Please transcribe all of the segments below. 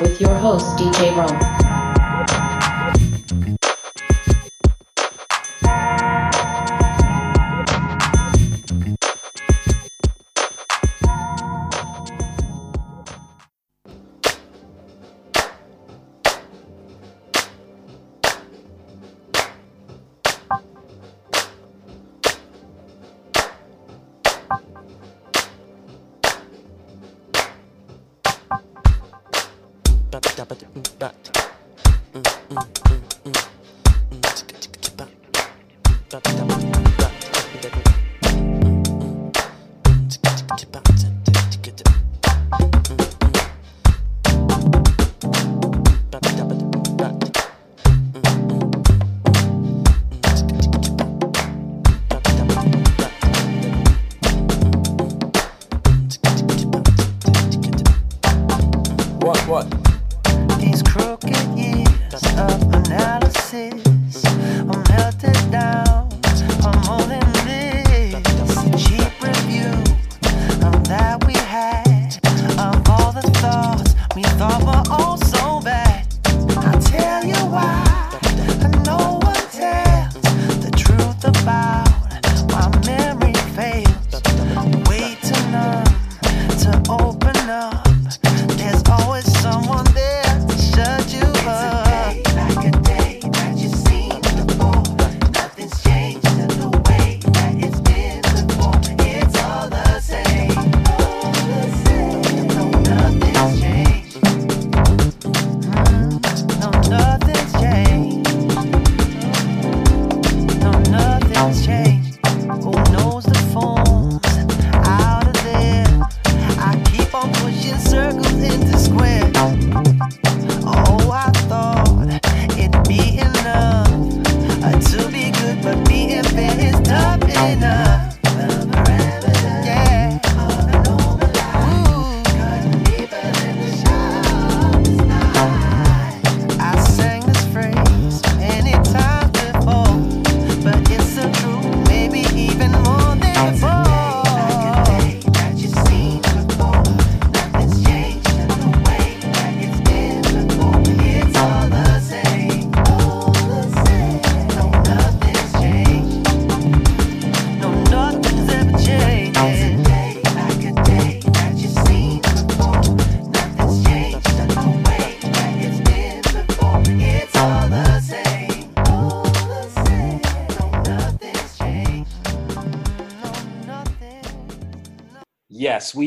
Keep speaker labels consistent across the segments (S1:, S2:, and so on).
S1: With your host, DJ Rome.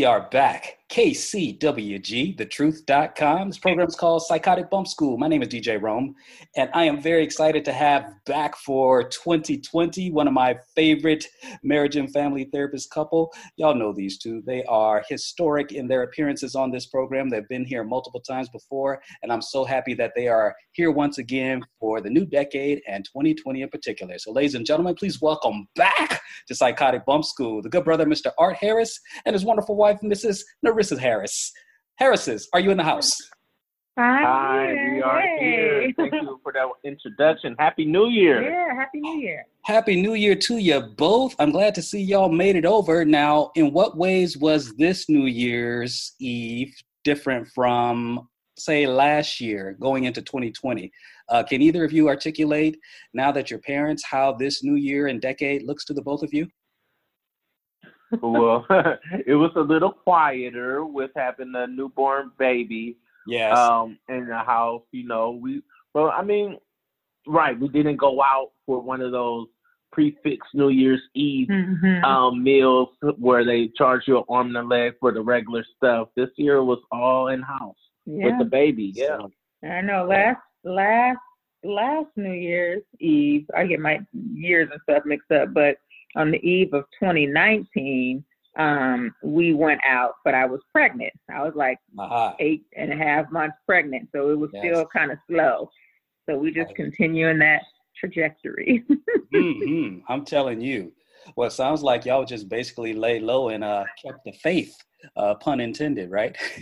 S2: Are
S3: back. KCWG, thetruth.com. This program is called Psychotic Bump School. My name is DJ Rome, and I am very excited to have back for 2020 one of my favorite marriage and family therapist couple. Y'all know these two. They are historic in their appearances on this program. They've been here multiple times before, and I'm so happy that they are here once again for the new decade and 2020 in particular. So, ladies and gentlemen, please welcome back to Psychotic Bump School the good brother, Mr. Art Harris, and his wonderful wife, Mrs. Narissa Harris. Harrises, are you in the house?
S4: Hi, we are here. Thank you for that introduction. Happy New Year.
S5: Yeah, Happy New Year.
S3: Happy New Year to you both. I'm glad to see y'all made it over. Now, in what ways was this New Year's Eve different from, say, last year going into 2020? Uh, can either of you articulate, now that you're parents, how this new year and decade looks to the both of you?
S4: Well, it was a little quieter with having a newborn baby
S3: Yes.
S4: um, in the house. You know, we well, I mean, right? We didn't go out for one of those prix fixe New Year's Eve
S5: Mhm.
S4: um, meals where they charge you an arm and a leg for the regular stuff. This year was all in house with the baby. Yeah.
S5: I know. Last last last New Year's Eve, I get my years and stuff mixed up, but on the eve of 2019, um, we went out, but I was pregnant. I was like
S3: Aha.
S5: eight and a half months pregnant, so it was
S3: Yes.
S5: still kind of slow. So we just continue in that trajectory.
S3: hmm I'm telling you. Well, it sounds like y'all just basically lay low and uh, kept the faith, uh, pun intended, right?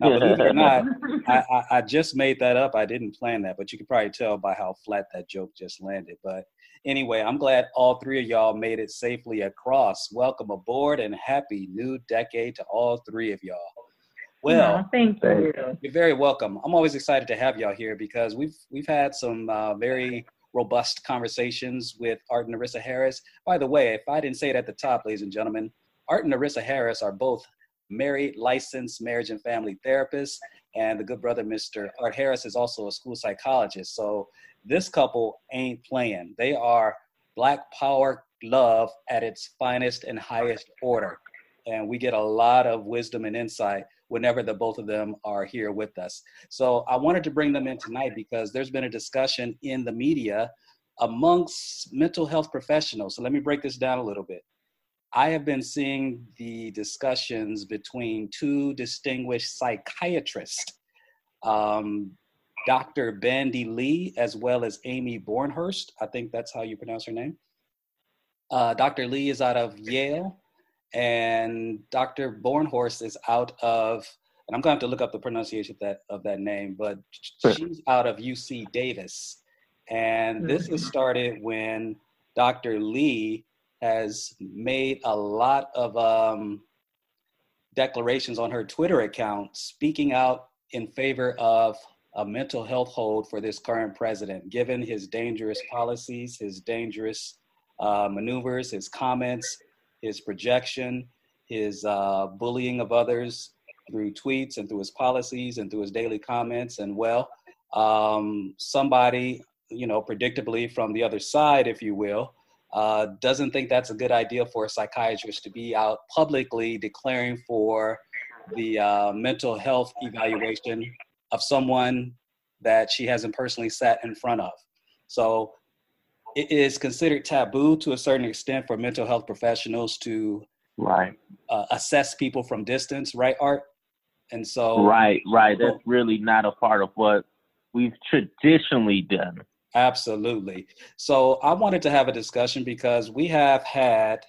S3: now, believe it or not, I, I, I just made that up. I didn't plan that, but you can probably tell by how flat that joke just landed. But anyway, I'm glad all three of y'all made it safely across. Welcome aboard and happy new decade to all three of y'all. Well,
S5: Aw, thank you.
S3: you're very welcome. I'm always excited to have y'all here because we've we've had some uh, very robust conversations with Art and Narissa Harris. By the way, if I didn't say it at the top, ladies and gentlemen, Art and Narissa Harris are both married, licensed marriage and family therapist. and the good brother, Mr. Art Harris, is also a school psychologist. So this couple ain't playing. They are Black Power love at its finest and highest order, and we get a lot of wisdom and insight whenever the both of them are here with us. So I wanted to bring them in tonight because there's been a discussion in the media amongst mental health professionals. So let me break this down a little bit. I have been seeing the discussions between two distinguished psychiatrists, um, Dr. Bandy Lee as well as Amy Bornhurst. I think that's how you pronounce her name. Uh, Dr. Lee is out of Yale, and Dr. Bornhorst is out of, and I'm going to have to look up the pronunciation of that, of that name, but she's out of UC Davis. And this has started when Dr. Lee has made a lot of um, declarations on her Twitter account speaking out in favor of a mental health hold for this current president, given his dangerous policies, his dangerous uh, maneuvers, his comments, his projection, his uh, bullying of others through tweets and through his policies and through his daily comments. And well, um, somebody, you know, predictably from the other side, if you will, uh, doesn't think that's a good idea for a psychiatrist to be out publicly declaring for the uh, mental health evaluation of someone that she hasn't personally sat in front of. So it is considered taboo to a certain extent for mental health professionals to
S4: Right,
S3: uh, assess people from distance, right, Art? And so,
S4: right, right. That's really not a part of what we've traditionally done.
S3: Absolutely. So I wanted to have a discussion because we have had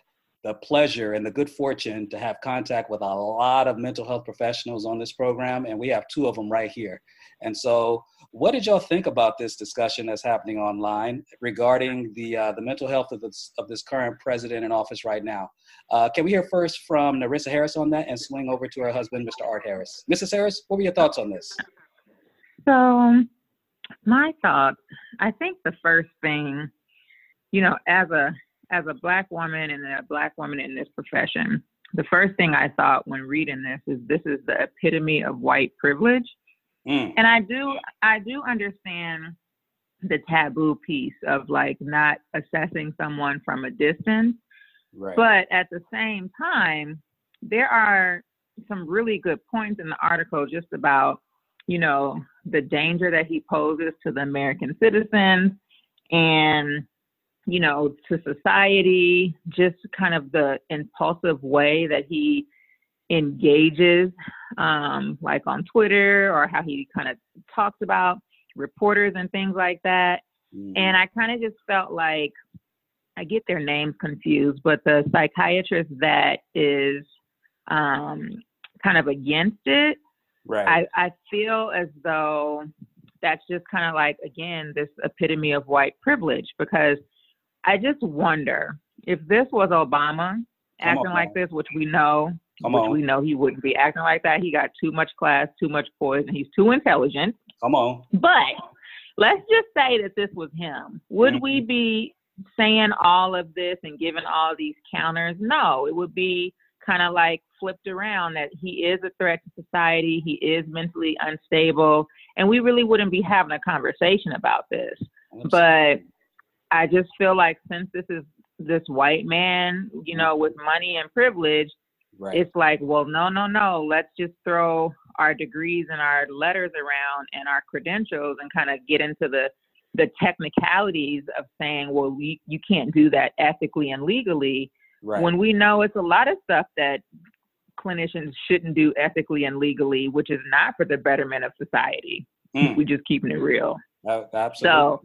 S3: the pleasure and the good fortune to have contact with a lot of mental health professionals on this program, and we have two of them right here. And so, what did y'all think about this discussion that's happening online regarding the uh, the mental health of this of this current president in office right now? Uh, can we hear first from Narissa Harris on that, and swing over to her husband, Mr. Art Harris? Mrs. Harris, what were your thoughts on this?
S5: So, um, my thoughts. I think the first thing, you know, as a as a black woman and a black woman in this profession, the first thing I thought when reading this is this is the epitome of white privilege.
S3: Mm,
S5: And I do I do understand the taboo piece of like not assessing someone from a distance.
S3: right.
S5: But at the same time, there are some really good points in the article just about, you know, the danger that he poses to the American citizens and, you know, to society, just kind of the impulsive way that he engages, um, like on Twitter or how he kind of talks about reporters and things like that.
S3: Mm,
S5: And I kind of just felt like I get their names confused, but the psychiatrist that is um, kind of against it,
S3: right.
S5: I, I feel as though that's just kind of like, again, this epitome of white privilege because I just wonder if this was Obama
S3: Come
S5: acting
S3: on,
S5: like this, which we know,
S3: Come
S5: which
S3: on.
S5: we know he wouldn't be acting like that. He got too much class, too much poison. He's too intelligent.
S3: Come on.
S5: But let's just say that this was him. Would we mm-hmm. be saying all of this and giving all these counters? No, it would be kind of like flipped around that he is a threat to society, he is mentally unstable, and we really wouldn't be having a conversation about this. But I just feel like since this is this white man, you know, with money and privilege,
S3: right.
S5: it's like, well, no, no, no. Let's just throw our degrees and our letters around and our credentials and kind of get into the the technicalities of saying, well, we, you can't do that ethically and legally,
S3: Right.
S5: when we know it's a lot of stuff that clinicians shouldn't do ethically and legally, which is not for the betterment of society.
S3: Mm.
S5: We just keeping it real.
S3: Absolutely.
S5: So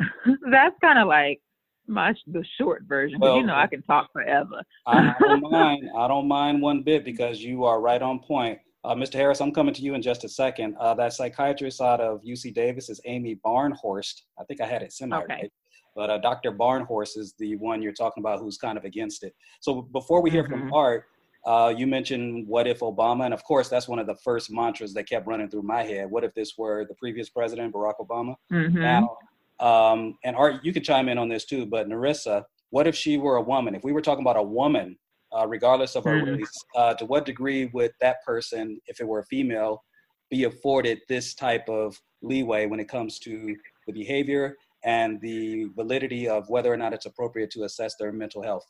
S5: that's kind of like my the short version.
S3: Well,
S5: you know, I can talk forever.
S3: I, I don't mind. I don't mind one bit because you are right on point. Uh, Mr. Harris, I'm coming to you in just a second. Uh, that psychiatrist out of UC Davis is Amy Barnhorst. I think I had it semi
S5: Okay.
S3: right. But uh, Dr. Barnhorst is the one you're talking about who's kind of against it. So before we hear from
S5: Mhm.
S3: Art, uh, you mentioned what if Obama, and of course, that's one of the first mantras that kept running through my head. What if this were the previous president, Barack Obama?
S5: hmm
S3: Now, um, and Art, you could chime in on this too, but Narissa, what if she were a woman? If we were talking about a woman, uh, regardless of her
S5: Mhm.
S3: race, uh, to what degree would that person, if it were a female, be afforded this type of leeway when it comes to the behavior and the validity of whether or not it's appropriate to assess their mental health?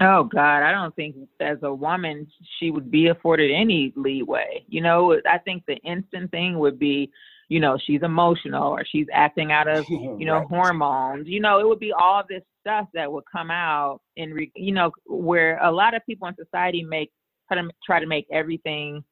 S5: Oh God, I don't think as a woman she would be afforded any leeway. You know, I think the instant thing would be, you know, she's emotional or she's acting out of, you know,
S3: Right.
S5: hormones. You know, it would be all this stuff that would come out in, you know, where a lot of people in society make try to try to make everything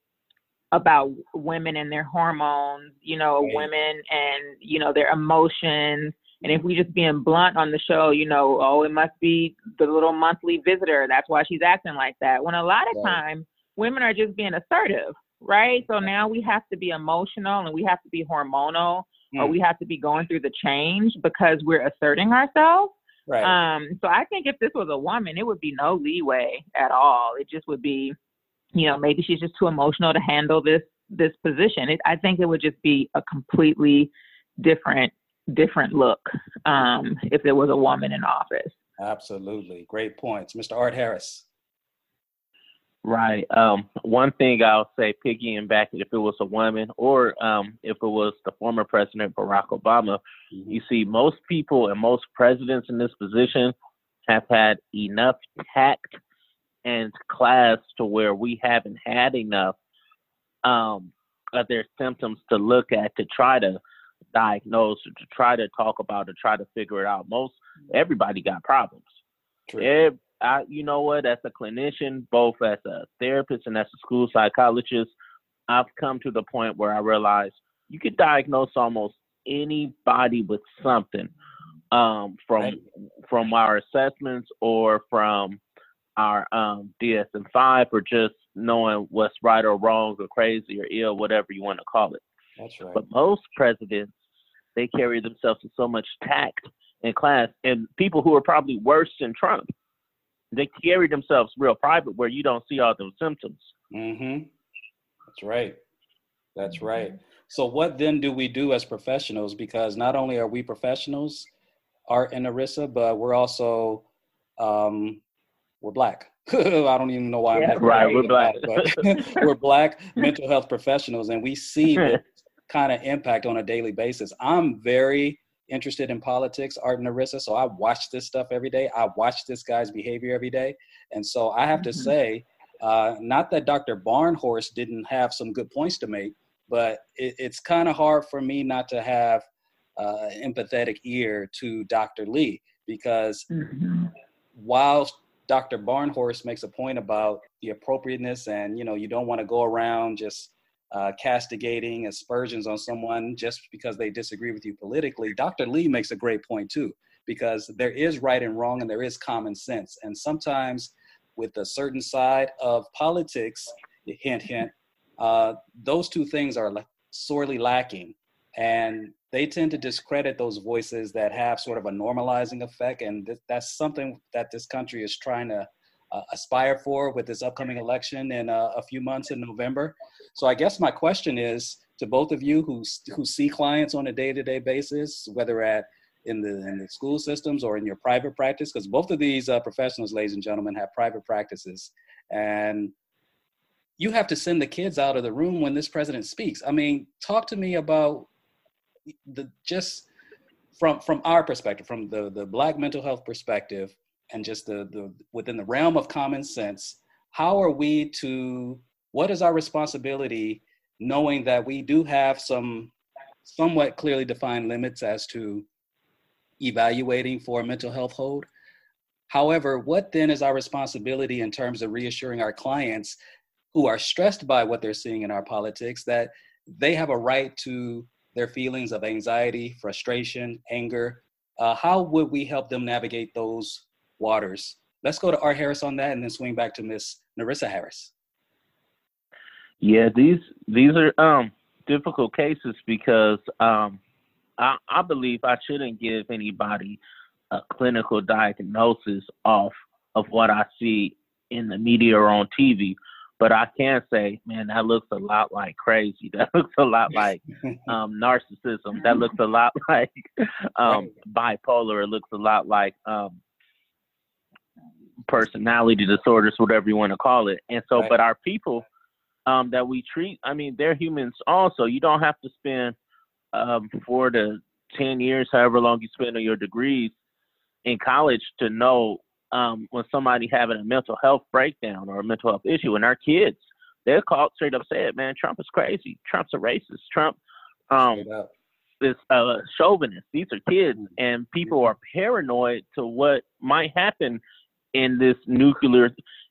S5: about women and their hormones. You know,
S3: Right.
S5: women and you know their emotions. And if we just being blunt on the show, you know, oh, it must be the little monthly visitor. That's why she's acting like that. When a lot of
S3: Right.
S5: time women are just being assertive, right? So now we have to be emotional and we have to be hormonal or
S3: Mm.
S5: we have to be going through the change because we're asserting ourselves.
S3: Right.
S5: Um, so I think if this was a woman, it would be no leeway at all. It just would be, you know, maybe she's just too emotional to handle this this position. It, I think it would just be a completely different different look um, if there was a woman in office.
S3: Absolutely. Great points. Mr. Art Harris.
S4: Right. Um, one thing I'll say, piggying back, if it was a woman or um, if it was the former president Barack Obama,
S3: Mhm.
S4: you see, most people and most presidents in this position have had enough tact and class to where we haven't had enough um, of their symptoms to look at to try to diagnose or to try to talk about or try to figure it out. Most everybody got problems.
S3: True.
S4: I, you know what? As a clinician, both as a therapist and as a school psychologist, I've come to the point where I realize you could diagnose almost anybody with something um, from
S3: Right.
S4: from our assessments or from our um, DSM-5 or just knowing what's right or wrong or crazy or ill, whatever you want to call it.
S3: That's right.
S4: But most presidents, they carry themselves with so much tact and class, and people who are probably worse than Trump, they carry themselves real private where you don't see all those symptoms.
S3: Mm-hmm. That's right. That's right. So what then do we do as professionals? Because not only are we professionals, Art and Narissa, but we're also um, we're black. I don't even know why I'm
S5: Yeah,
S4: right, we're black.
S3: but we're black mental health professionals, and we see this kind of impact on a daily basis. I'm very interested in politics, Art and Narissa, so I watch this stuff every day. I watch this guy's behavior every day, and so I have to
S5: Mhm.
S3: say, uh, not that Dr. Barnhorst didn't have some good points to make, but it, it's kind of hard for me not to have uh, empathetic ear to Dr. Lee because
S5: Mhm.
S3: while Dr. Barnhorst makes a point about the appropriateness and you know you don't want to go around just uh, castigating aspersions on someone just because they disagree with you politically, Dr. Lee makes a great point too because there is right and wrong and there is common sense and sometimes with a certain side of politics, hint hint, uh, those two things are sorely lacking and they tend to discredit those voices that have sort of a normalizing effect and th- that's something that this country is trying to uh, aspire for with this upcoming election in uh, a few months in november. So i guess my question is to both of you who, who see clients on a day-to-day basis whether at in the, in the school systems or in your private practice because both of these uh, professionals ladies and gentlemen have private practices and you have to send the kids out of the room when this president speaks. I mean talk to me about the just from from our perspective, from the the black mental health perspective, and just the the within the realm of common sense, how are we to what is our responsibility, knowing that we do have some somewhat clearly defined limits as to evaluating for a mental health hold. However, what then is our responsibility in terms of reassuring our clients who are stressed by what they're seeing in our politics that they have a right to their feelings of anxiety, frustration, anger? Uh, how would we help them navigate those waters? Let's go to Art Harris on that and then swing back to Miss Narissa Harris.
S4: Yeah, these these are um difficult cases because um I, I believe I shouldn't give anybody a clinical diagnosis off of what I see in the media or on TV. But I can say, man, that looks a lot like crazy. That looks a lot like um, narcissism. That looks a lot like um, bipolar. It looks a lot like um, personality disorders, whatever you want to call it. And so,
S3: Right.
S4: but our people um, that we treat, I mean, they're humans also. You don't have to spend um, four to 10 years, however long you spend on your degrees in college to know um, when somebody having a mental health breakdown or a mental health issue. And our kids, they're called straight up say it, man, Trump is crazy. Trump's a racist. Trump um, is uh, chauvinist. These are kids, and people are paranoid to what might happen in this nuclear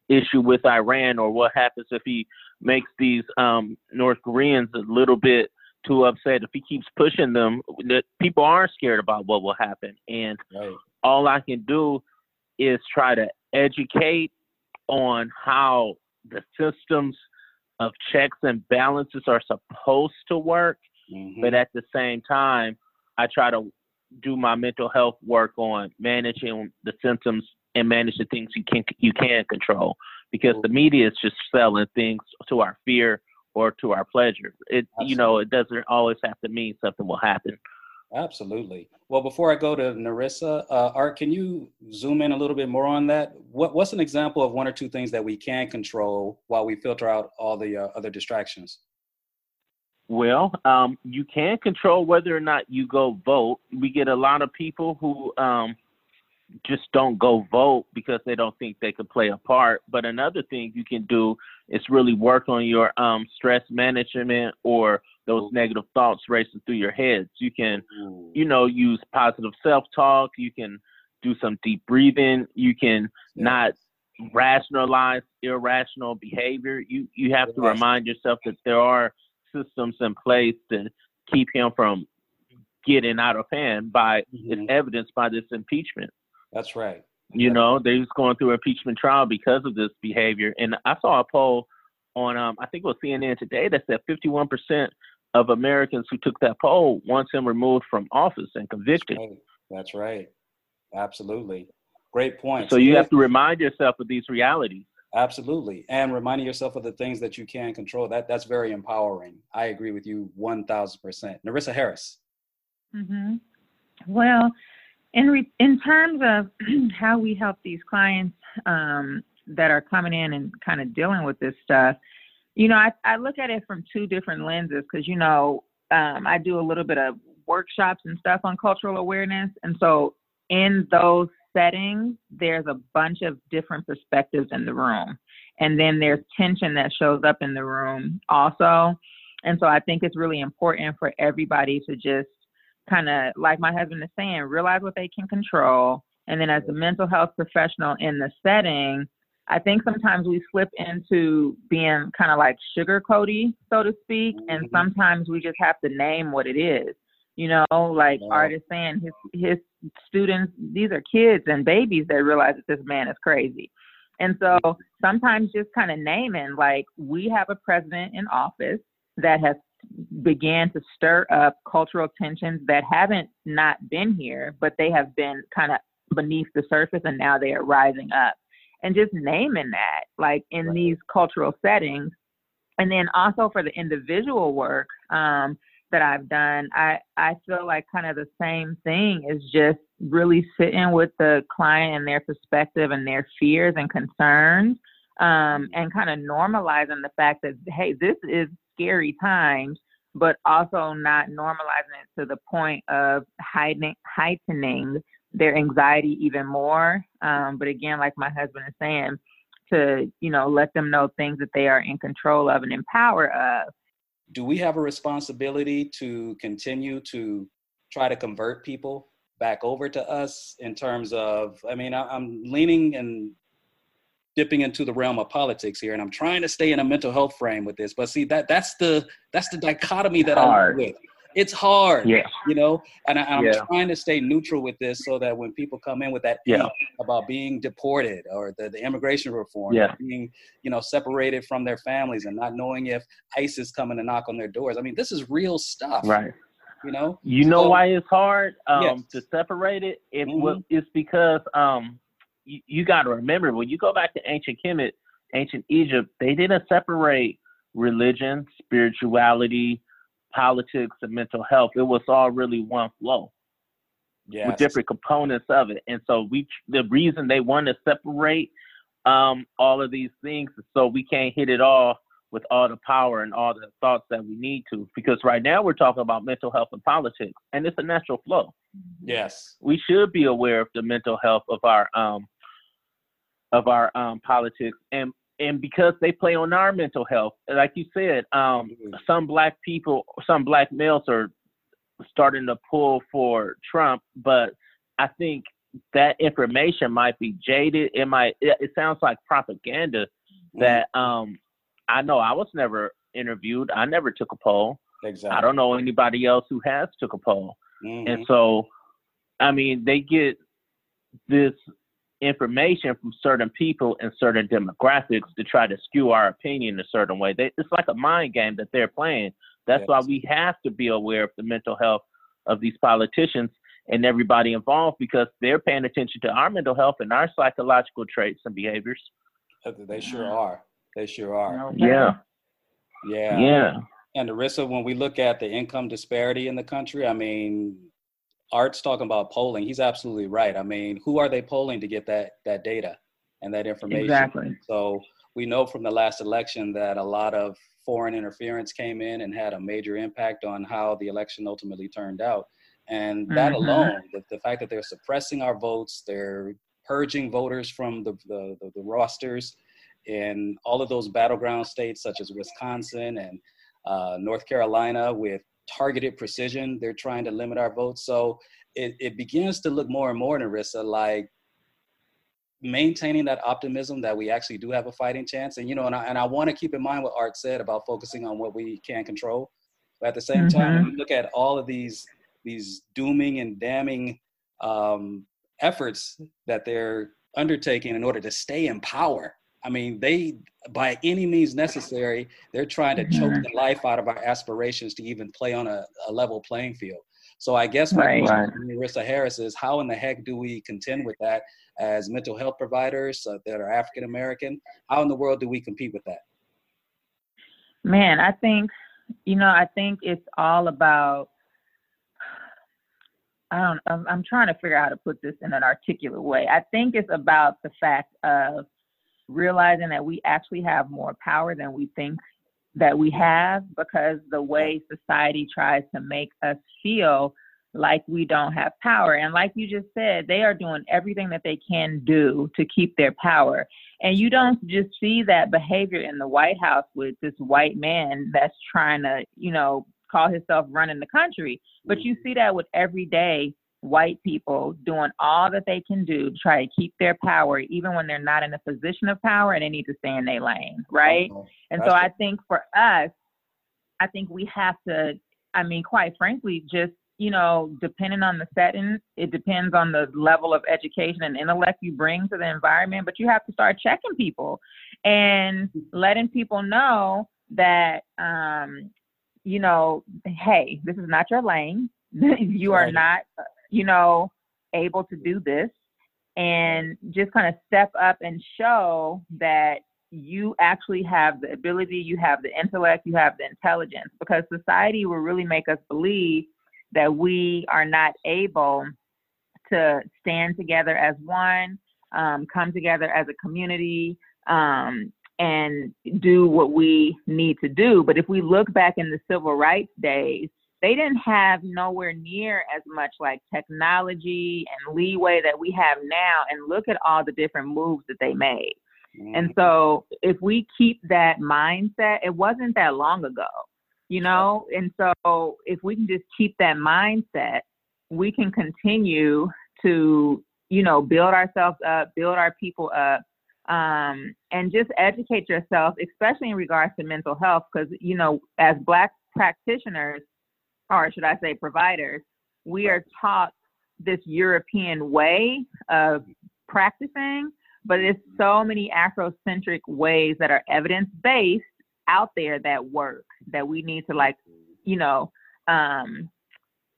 S4: issue with Iran, or what happens if he makes these um, North Koreans a little bit too upset. If he keeps pushing them, that people are scared about what will happen, and
S3: Right.
S4: all I can do is try to educate on how the systems of checks and balances are supposed to work
S3: Mhm.
S4: but at the same time, I try to do my mental health work on managing the symptoms and manage the things you can you can control because the media is just selling things to our fear or to our pleasure. It you know it doesn't always have to mean something will happen.
S3: Absolutely. Well, before I go to Narissa, uh, Art, can you zoom in a little bit more on that? What, what's an example of one or two things that we can control while we filter out all the uh, other distractions?
S4: Well, um, you can control whether or not you go vote. We get a lot of people who um, just don't go vote because they don't think they could play a part. But another thing you can do is really work on your um, stress management or those negative thoughts racing through your heads. You can, you know, use positive self-talk. You can do some deep breathing. You can not rationalize irrational behavior. You you have to remind yourself that there are systems in place to keep him from getting out of hand by it's evidenced by this impeachment.
S3: That's right.
S4: You know, they was going through impeachment trial because of this behavior. And I saw a poll on um I think it was CNN today that said 51% of Americans who took that poll wants him removed from office and convicted.
S3: Right. That's right. Absolutely. Great point.
S4: So you have to remind yourself of these realities.
S3: Absolutely. And reminding yourself of the things that you can control. That that's very empowering. I agree with you 1000%. Narissa Harris.
S5: Mm-hmm. Well, in re- in terms of how we help these clients um, that are coming in and kind of dealing with this stuff, you know, I, I look at it from two different lenses because you know um, I do a little bit of workshops and stuff on cultural awareness, and so in those settings, there's a bunch of different perspectives in the room, and then there's tension that shows up in the room also, and so I think it's really important for everybody to just kind of like my husband is saying, realize what they can control. And then as a mental health professional in the setting, I think sometimes we slip into being kind of like sugarcoaty, so to speak. And mm-hmm. sometimes we just have to name what it is. You know, like Art is saying, his his students, these are kids and babies that realize that this man is crazy. And so mm-hmm. sometimes just kind of naming, like we have a president in office that has began to stir up cultural tensions that haven't not been here, but they have been kind of beneath the surface and now they are rising up. And just naming that, like in these cultural settings. And then also for the individual work um, that I've done, I, I feel like kind of the same thing is just really sitting with the client and their perspective and their fears and concerns um, and kind of normalizing the fact that, hey, this is scary times, but also not normalizing it to the point of heightening, heightening their anxiety even more. Um, but again, like my husband is saying, to you know let them know things that they are in control of and in power of.
S3: do we have a responsibility to continue to try to convert people back over to us in terms of i mean I, i'm leaning and dipping into the realm of politics here and i'm trying to stay in a mental health frame with this but see that that's the that's the dichotomy that i'm with it's hard
S4: Yeah.
S3: you know and I, i'm
S4: Yeah.
S3: trying to stay neutral with this so that when people come in with that
S4: Yeah.
S3: about being deported or the, the immigration reform
S4: Yeah.
S3: being you know separated from their families and not knowing if ice is coming to knock on their doors i mean this is real stuff
S4: Right.
S3: you know
S4: You know
S3: So-
S4: why it's hard um,
S3: Yes.
S4: to separate it? It
S3: Mhm.
S4: well, it's because um, you, you got to remember when you go back to ancient Kemet, ancient Egypt, they didn't separate religion, spirituality, politics, and mental health. It was all really one flow
S3: yeah
S4: with different components of it. And so we, the reason they want to separate um, all of these things is so we can't hit it all with all the power and all the thoughts that we need to. Because right now we're talking about mental health and politics, and it's a natural flow.
S3: yes
S4: We should be aware of the mental health of our um, of our um, politics, and and because they play on our mental health, like you said, um, some black people, some black males are starting to pull for Trump, but I think that information might be jaded. It might. It, it sounds like propaganda. That um, I know I was never interviewed. I never took a poll.
S3: exactly
S4: I don't know anybody else who has took a poll.
S3: Mhm.
S4: And so, I mean, they get this information from certain people and certain demographics to try to skew our opinion a certain way. They, it's like a mind game that they're playing. That's why we have to be aware of the mental health of these politicians and everybody involved because they're paying attention to our mental health and our psychological traits and behaviors.
S3: they sure are they sure are
S4: Yeah.
S3: yeah
S4: Yeah.
S3: And Narissa, when we look at the income disparity in the country, I mean, Art's talking about polling. He's absolutely right. I mean, who are they polling to get that that data and that information?
S5: Exactly.
S3: So we know from the last election that a lot of foreign interference came in and had a major impact on how the election ultimately turned out. And that
S5: Mhm.
S3: alone, the, the fact that they're suppressing our votes, they're purging voters from the, the, the, the rosters in all of those battleground states such as Wisconsin and uh, North Carolina with targeted precision. They're trying to limit our votes. So it, it begins to look more and more, Narissa, like maintaining that optimism that we actually do have a fighting chance. And, you know, and I, and I want to keep in mind what Art said about focusing on what we can control. But at the same time, when you look at all of these, these dooming and damning um, efforts that they're undertaking in order to stay in power, I mean, they, by any means necessary, they're trying to choke
S5: Mhm.
S3: the life out of our aspirations to even play on a, a level playing field. So I guess my
S5: Right.
S3: question to Narissa Harris is how in the heck do we contend with that as mental health providers uh, that are African American? How in the world do we compete with that?
S5: Man, I think, you know, I think it's all about. I don't. I'm, I'm trying to figure out how to put this in an articulate way. I think it's about the fact of realizing that we actually have more power than we think that we have because the way society tries to make us feel like we don't have power. And like you just said, they are doing everything that they can do to keep their power. And you don't just see that behavior in the White House with this white man that's trying to, you know, call himself running the country, but you mm-hmm. see that with everyday white people doing all that they can do to try to keep their power, even when they're not in a position of power and they need to stay in their lane, right?
S3: Uh-oh.
S5: And
S3: That's
S5: so. I think for us, I think we have to, I mean, quite frankly, just, you know, depending on the setting, it depends on the level of education and intellect you bring to the environment, but you have to start checking people and letting people know that, um, you know, hey, this is not your lane. you are not, you know, able to do this. And just kind of step up and show that you actually have the ability, you have the intellect, you have the intelligence, because society will really make us believe that we are not able to stand together as one, um, come together as a community, um, and do what we need to do. But if we look back in the civil rights days, they didn't have nowhere near as much like technology and leeway that we have now. And look at all the different moves that they made.
S3: Mm-hmm.
S5: And so if we keep that mindset, it wasn't that long ago you know? And so if we can just keep that mindset, we can continue to, you know, build ourselves up, build our people up, um, and just educate yourself, especially in regards to mental health, because, you know, as Black practitioners, or should I say providers, we are taught this European way of practicing, but there's so many Afrocentric ways that are evidence based out there that work that we need to like, you know, um,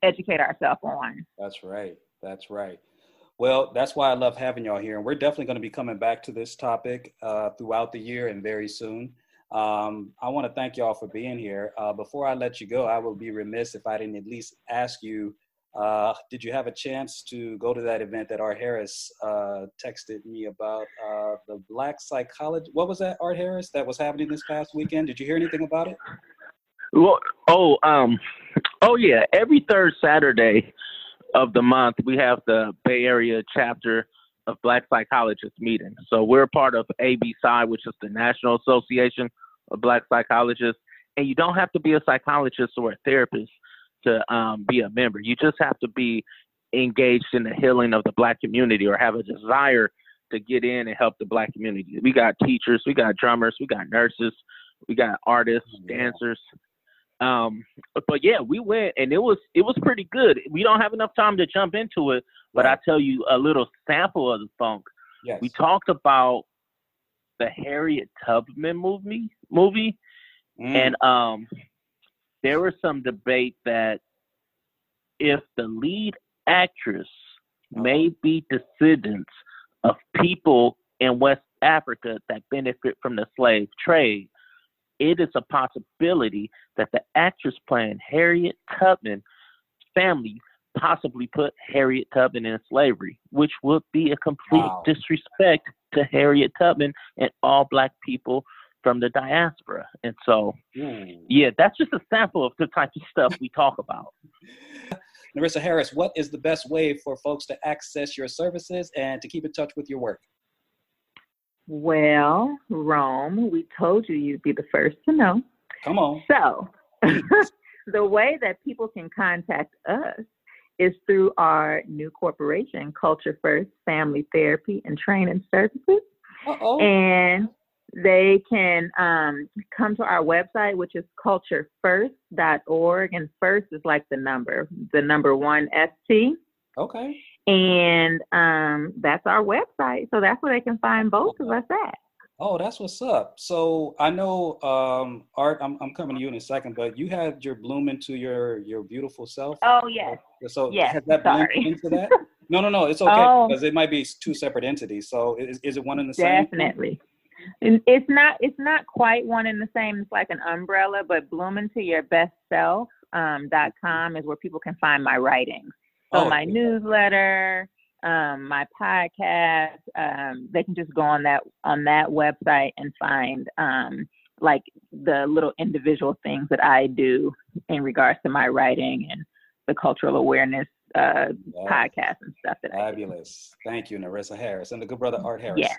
S5: educate ourselves on.
S3: That's right. That's right. Well, that's why I love having y'all here. And we're definitely going to be coming back to this topic uh, throughout the year and very soon. Um, I want to thank y'all for being here. Uh, before I let you go, I would be remiss if I didn't at least ask you uh, did you have a chance to go to that event that Art Harris uh, texted me about uh, the Black Psychology? What was that, Art Harris, that was happening this past weekend? Did you hear anything about it?
S4: Well, oh, um, oh yeah. Every third Saturday of the month, we have the Bay Area chapter of Black Psychologists meeting. So we're part of ABPSI, which is the National Association of Black Psychologists. And you don't have to be a psychologist or a therapist to um, be a member. You just have to be engaged in the healing of the black community or have a desire to get in and help the black community. We got teachers, we got drummers, we got nurses, we got artists, dancers. Um, but yeah, we went and it was it was pretty good. We don't have enough time to jump into it, but I
S3: Right.
S4: tell you a little sample of the funk.
S3: Yes.
S4: We talked about the Harriet Tubman movie movie
S3: Mm.
S4: and um, there was some debate that if the lead actress
S3: Uh-huh.
S4: may be descendants of people in West Africa that benefit from the slave trade, it is a possibility that the actress playing Harriet Tubman family possibly put Harriet Tubman in slavery, which would be a complete
S3: Wow.
S4: disrespect to Harriet Tubman and all black people from the diaspora. And so,
S3: Ooh.
S4: yeah, that's just a sample of the type of stuff we talk about.
S3: Narissa Harris, what is the best way for folks to access your services and to keep in touch with your work?
S5: Well, Rome, we told you you'd be the first to know.
S3: Come on.
S5: So, the way that people can contact us is through our new corporation, Culture First Family Therapy and Training Services.
S3: Uh-oh.
S5: And they can um, come to our website, which is culturefirst.org. And first is like the number, the number one ST.
S3: Okay.
S5: And um, that's our website. So that's where they can find both of us at.
S3: Oh, that's what's up. So I know, um, Art. I'm, I'm coming to you in a second, but you had your bloom into your your beautiful self.
S5: Oh, yes.
S3: So
S5: yes,
S3: has that
S5: sorry.
S3: into that? No, no, no. It's okay
S5: Oh.
S3: because it might be two separate entities. So is, is it one and the same?
S5: Definitely. And it's not it's not quite one and the same. It's like an umbrella, but bloom into your best self um, dot com is where people can find my writings. So
S3: Oh,
S5: my
S3: okay.
S5: newsletter, um, my podcast, um, they can just go on that on that website and find um, like the little individual things that I do in regards to my writing and the cultural awareness uh,
S3: Yeah.
S5: podcast and stuff that I do.
S3: Fabulous. Thank you, Narissa Harris, and the good brother Art Harris.
S5: Yeah.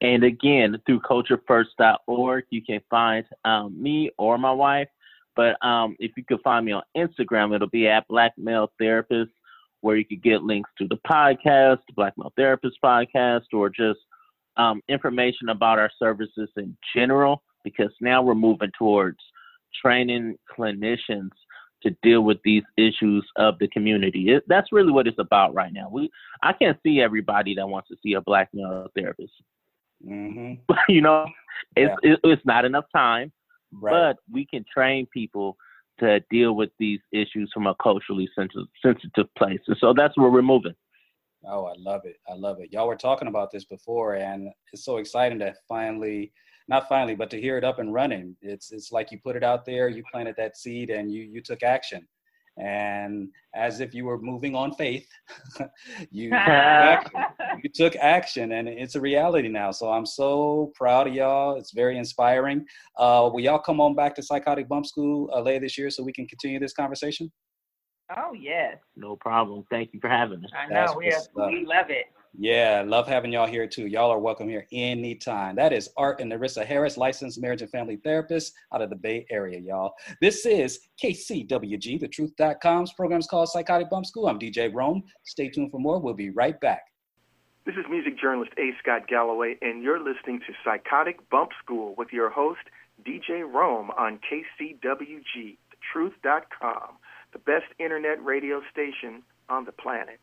S4: And again, through culturefirst.org, you can find um, me or my wife. But um, if you could find me on Instagram, it'll be at Black Male Therapist, where you could get links to the podcast, the Black Male Therapist podcast, or just um, information about our services in general. Because now we're moving towards training clinicians to deal with these issues of the community. It, that's really what it's about right now. We I can't see everybody that wants to see a black male therapist.
S3: hmm
S4: you know, it's it, it's not enough time,
S3: Right.
S4: but we can train people to deal with these issues from a culturally sensitive, sensitive place. And so that's where we're moving.
S3: Oh, I love it. I love it. Y'all were talking about this before, and it's so exciting to finally, not finally, but to hear it up and running. It's it's like you put it out there, you planted that seed, and you you took action. And as if you were moving on faith, you, took action. you took action, and it's a reality now. So I'm so proud of y'all. It's very inspiring. Uh, will y'all come on back to Psychotic Bump School uh, later this year so we can continue this conversation?
S5: Oh yes.
S4: No problem. Thank you for having us.
S5: I know we
S3: what's
S5: are,
S3: up.
S5: we love it.
S3: Yeah, love having y'all here too. Y'all are welcome here anytime. That is Art and Narissa Harris, licensed marriage and family therapist out of the Bay Area, y'all. This is KCWG, the truth.com's program's called Psychotic Bump School. I'm DJ Rome. Stay tuned for more. We'll be right back.
S6: This is music journalist A. Scott Galloway, and you're listening to Psychotic Bump School with your host, DJ Rome, on KCWG, thetruth.com, the best internet radio station on the planet.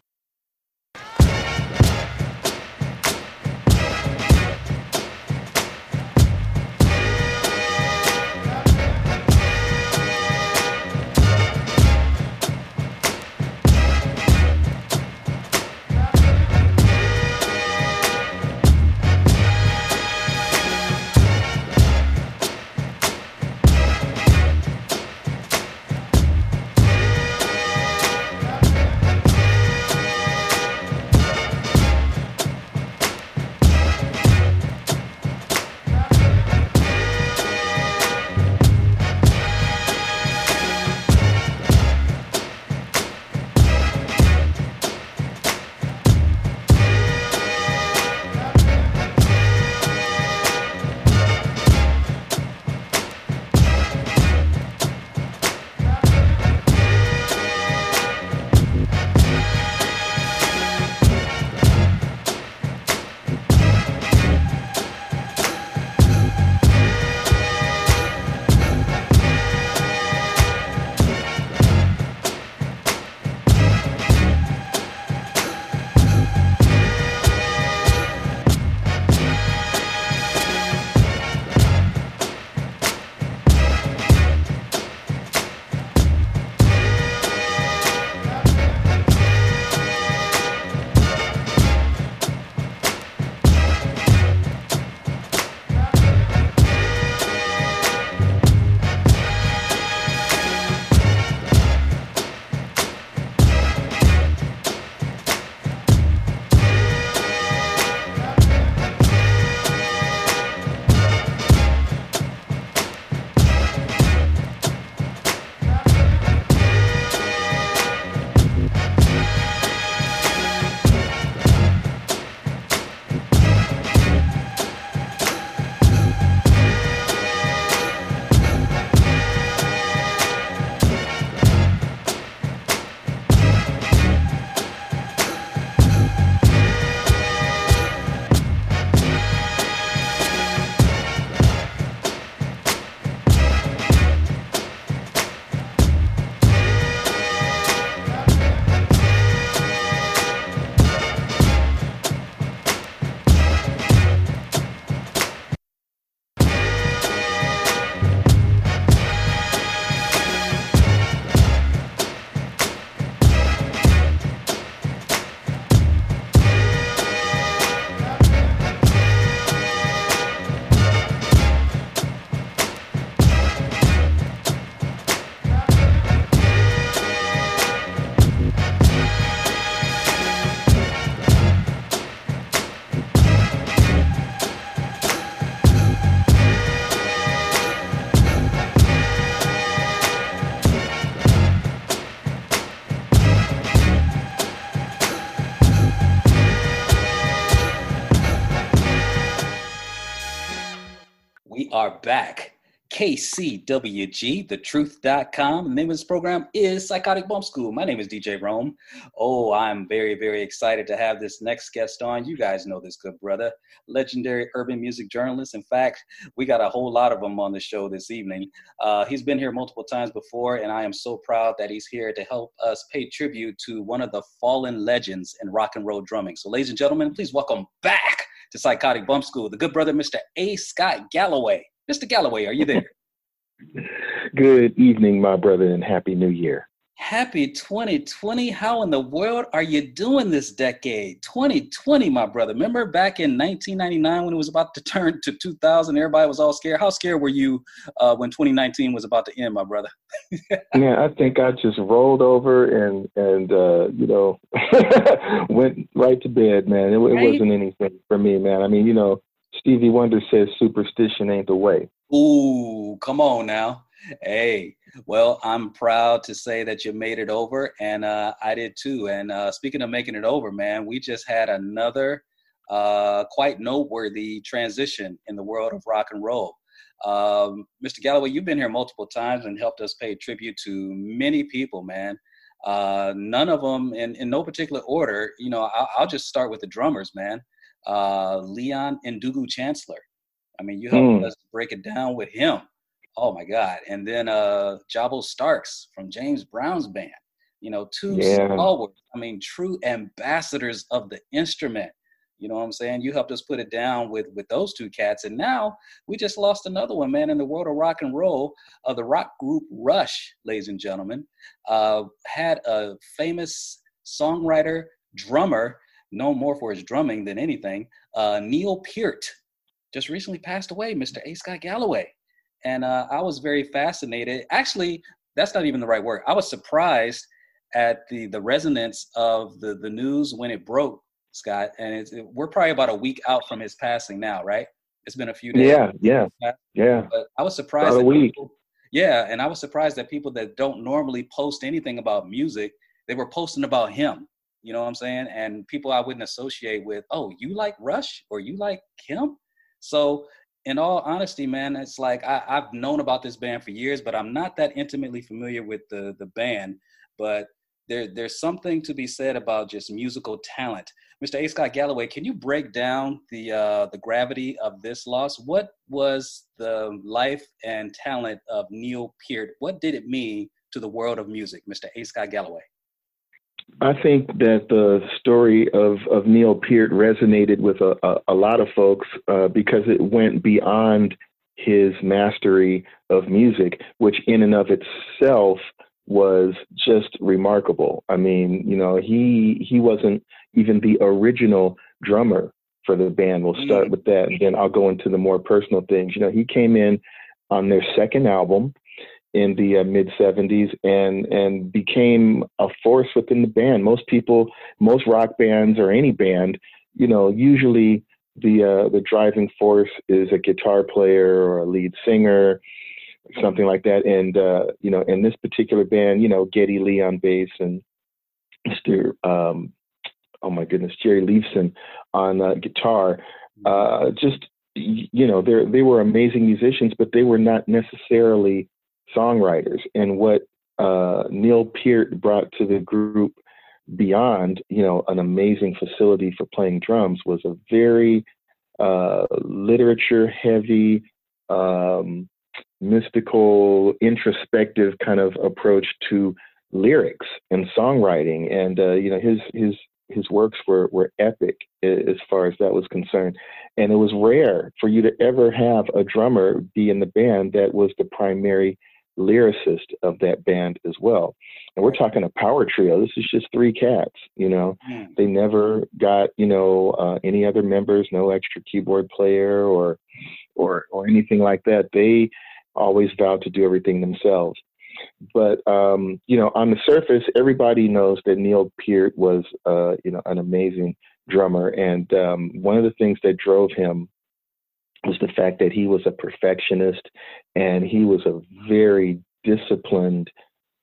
S3: Back. KCWG, thetruth.com. The name of this program is Psychotic Bump School. My name is DJ Rome. Oh, I'm very, very excited to have this next guest on. You guys know this good brother, legendary urban music journalist. In fact, we got a whole lot of them on the show this evening. Uh, he's been here multiple times before, and I am so proud that he's here to help us pay tribute to one of the fallen legends in rock and roll drumming. So, ladies and gentlemen, please welcome back to Psychotic Bump School, the good brother, Mr. A. Scott Galloway. Mr. Galloway, are you there?
S7: Good evening, my brother, and happy new year.
S3: Happy 2020. How in the world are you doing this decade? 2020, my brother. Remember back in 1999 when it was about to turn to 2000, everybody was all scared. How scared were you uh, when 2019 was about to end, my brother?
S7: Man, I think I just rolled over and and uh, you know went right to bed, man. It, it
S3: Right?
S7: wasn't anything for me, man. I mean, you know, Stevie Wonder says superstition ain't the way.
S3: Ooh, come on now. Hey, well, I'm proud to say that you made it over, and uh, I did too. And uh, speaking of making it over, man, we just had another uh, quite noteworthy transition in the world of rock and roll. Um, Mr. Galloway, you've been here multiple times and helped us pay tribute to many people, man. Uh, none of them in, in no particular order. You know, I'll, I'll just start with the drummers, man. Uh, Leon Ndugu Chancellor. I mean, you helped
S7: Mm.
S3: us break it down with him. Oh my God! And then uh, Jabo Starks from James Brown's band. You know, two
S7: Yeah.
S3: stalwarts. I mean, true ambassadors of the instrument. You know what I'm saying? You helped us put it down with with those two cats, and now we just lost another one, man, in the world of rock and roll. Uh, the rock group Rush, ladies and gentlemen, uh, had a famous songwriter, drummer, known more for his drumming than anything, uh, Neil Peart, just recently passed away, Mr. A. Scott Galloway. And uh, I was very fascinated. Actually, that's not even the right word. I was surprised at the the resonance of the the news when it broke, Scott. And it's, it, we're probably about a week out from his passing now, right? It's been a few days.
S7: Yeah, yeah, yeah.
S3: But I was surprised.
S7: About a week.
S3: people- yeah, and I was surprised that people that don't normally post anything about music, they were posting about him. You know what I'm saying? And people I wouldn't associate with, oh, you like Rush or you like Kim? So, in all honesty, man, it's like I, I've known about this band for years, but I'm not that intimately familiar with the the band. But there there's something to be said about just musical talent. Mr. A. Scott Galloway, can you break down the uh, the gravity of this loss? What was the life and talent of Neil Peart? What did it mean to the world of music, Mr. A. Scott Galloway?
S7: I think that the story of, of Neil Peart resonated with a, a, a lot of folks uh, because it went beyond his mastery of music, which in and of itself was just remarkable. I mean, you know, he he wasn't even the original drummer for the band. We'll start with that, and then I'll go into the more personal things. You know, he came in on their second album in the uh, mid 70s and and became a force within the band most people most rock bands or any band you know usually the uh, the driving force is a guitar player or a lead singer something like that and uh, you know in this particular band you know Geddy Lee on bass and Mr. Um, oh my goodness Jerry Lifeson on uh, guitar uh, just you know they they were amazing musicians but they were not necessarily songwriters. And what uh, Neil Peart brought to the group beyond you know an amazing facility for playing drums was a very uh, literature heavy um, mystical introspective kind of approach to lyrics and songwriting. And uh, you know his his his works were were epic as far as that was concerned. And it was rare for you to ever have a drummer be in the band that was the primary lyricist of that band as well. And we're talking a power trio. This is just three cats, you know. They never got, you know, uh, any other members, no extra keyboard player or or or anything like that. They always vowed to do everything themselves. But um, you know, on the surface, everybody knows that Neil Peart was, uh, you know, an amazing drummer, and um, one of the things that drove him was the fact that he was a perfectionist and he was a very disciplined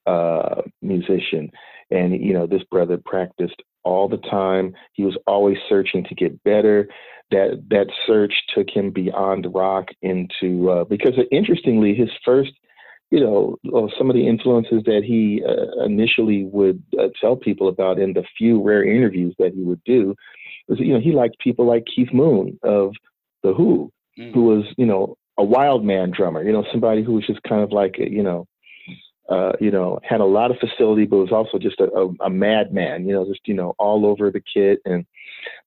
S7: uh, musician. And you know, this brother practiced all the time. He was always searching to get better. That that search took him beyond rock into uh, because interestingly, his first you know, some of the influences that he uh, initially would uh, tell people about in the few rare interviews that he would do was, you know, he liked people like Keith Moon of The Who, who was, you know, a wild man drummer, you know, somebody who was just kind of like, you know, uh, you know, had a lot of facility, but was also just a, a, a madman, you know, just, you know, all over the kit. And,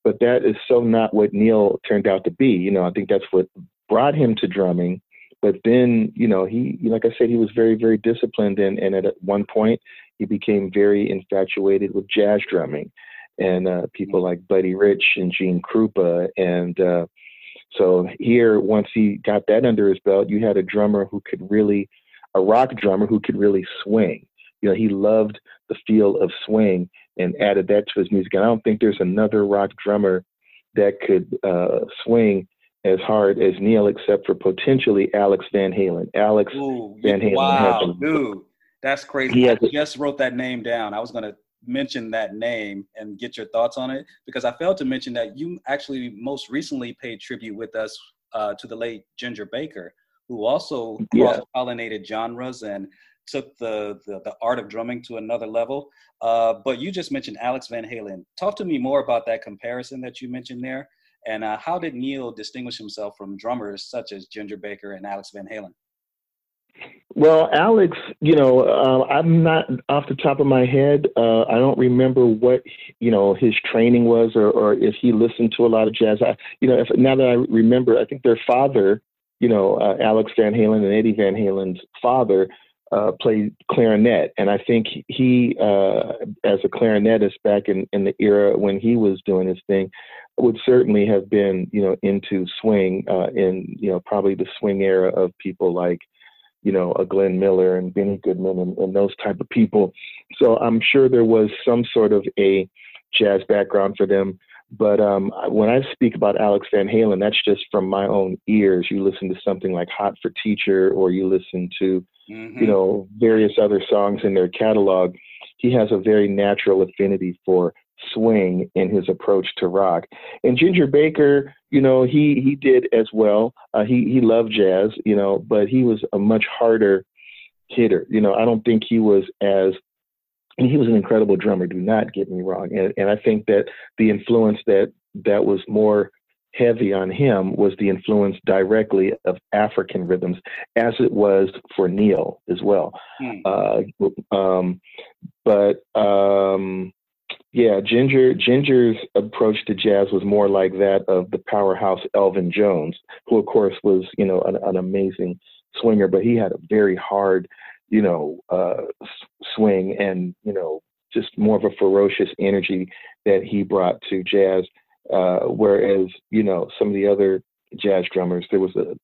S7: but that is so not what Neil turned out to be. You know, I think that's what brought him to drumming. But then, you know, he, like I said, he was very, very disciplined. And, and at one point, he became very infatuated with jazz drumming and uh, people like Buddy Rich and Gene Krupa. And uh, so here, once he got that under his belt, you had a drummer who could really, a rock drummer who could really swing. You know, he loved the feel of swing and added that to his music. And I don't think there's another rock drummer that could uh, swing as hard as Neil, except for potentially Alex Van Halen. Alex
S3: Ooh,
S7: Van Halen
S3: wow, dude, that's crazy.
S7: He
S3: I just wrote that name down. I was gonna mention that name and get your thoughts on it because I failed to mention that you actually most recently paid tribute with us uh, to the late Ginger Baker, who also
S7: Yeah.
S3: pollinated genres and took the, the the art of drumming to another level. Uh, but you just mentioned Alex Van Halen. Talk to me more about that comparison that you mentioned there, and uh, how did Neil distinguish himself from drummers such as Ginger Baker and Alex Van Halen?
S7: Well, Alex, you know, uh, I'm not off the top of my head. Uh, I don't remember what you know his training was, or, or if he listened to a lot of jazz. I, you know, if now that I remember, I think their father, you know, uh, Alex Van Halen and Eddie Van Halen's father, uh, played clarinet, and I think he, uh, as a clarinetist back in in the era when he was doing his thing, would certainly have been, you know, into swing uh, in you know probably the swing era of people like you know, a Glenn Miller and Benny Goodman and, and those type of people. So I'm sure there was some sort of a jazz background for them. But um, when I speak about Alex Van Halen, that's just from my own ears. You listen to something like Hot for Teacher, or you listen to, you know, various other songs in their catalog. He has a very natural affinity for swing in his approach to rock. And Ginger Baker, you know, he he did as well. Uh, he he loved jazz, you know, but he was a much harder hitter. You know, I don't think he was as and he was an incredible drummer. Do not get me wrong. And and I think that the influence that that was more heavy on him was the influence directly of African rhythms, as it was for Neil as well. Uh, um, but um, yeah, Ginger Ginger's approach to jazz was more like that of the powerhouse Elvin Jones, who of course was you know an, an amazing swinger, but he had a very hard you know uh, swing and you know just more of a ferocious energy that he brought to jazz. Uh, whereas you know some of the other jazz drummers, there was a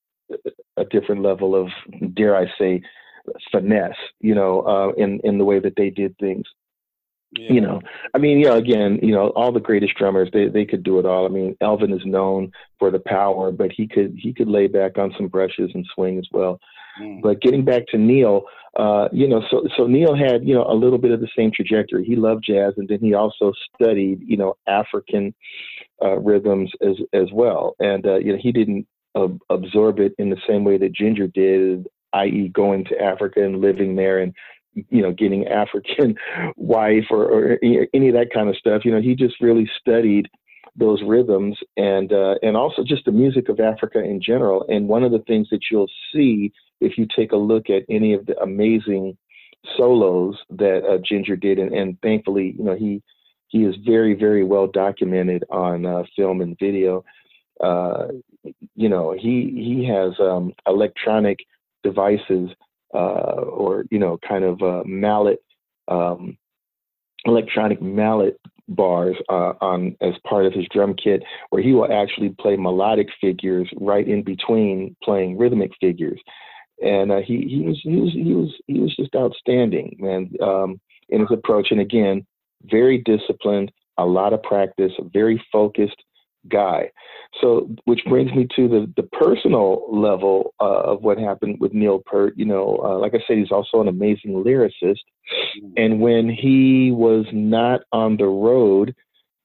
S7: a different level of dare I say finesse, you know, uh, in in the way that they did things you know i mean yeah again you know all the greatest drummers they they could do it all. I mean elvin is known for the power but he could he could lay back on some brushes and swing as well. But getting back to neil uh you know so so neil had you know a little bit of the same trajectory. He loved jazz and then he also studied you know african uh rhythms as as well. And uh you know he didn't uh, absorb it in the same way that ginger did i.e going to africa and living there and you know, getting African wife or, or any of that kind of stuff. You know, he just really studied those rhythms and uh, and also just the music of Africa in general. And one of the things that you'll see if you take a look at any of the amazing solos that uh, Ginger did, and, and thankfully, you know, he he is very very well documented on uh, film and video. Uh, you know, he he has um, electronic devices uh, or you know, kind of uh, mallet, um, electronic mallet bars uh, on as part of his drum kit, where he will actually play melodic figures right in between playing rhythmic figures, and uh, he he was he was he was he was just outstanding, man, um, in his approach. And again, very disciplined, a lot of practice, very focused guy. So, which brings me to the the personal level uh, of what happened with Neil Peart. You know, uh, like I said, he's also an amazing lyricist. And when he was not on the road,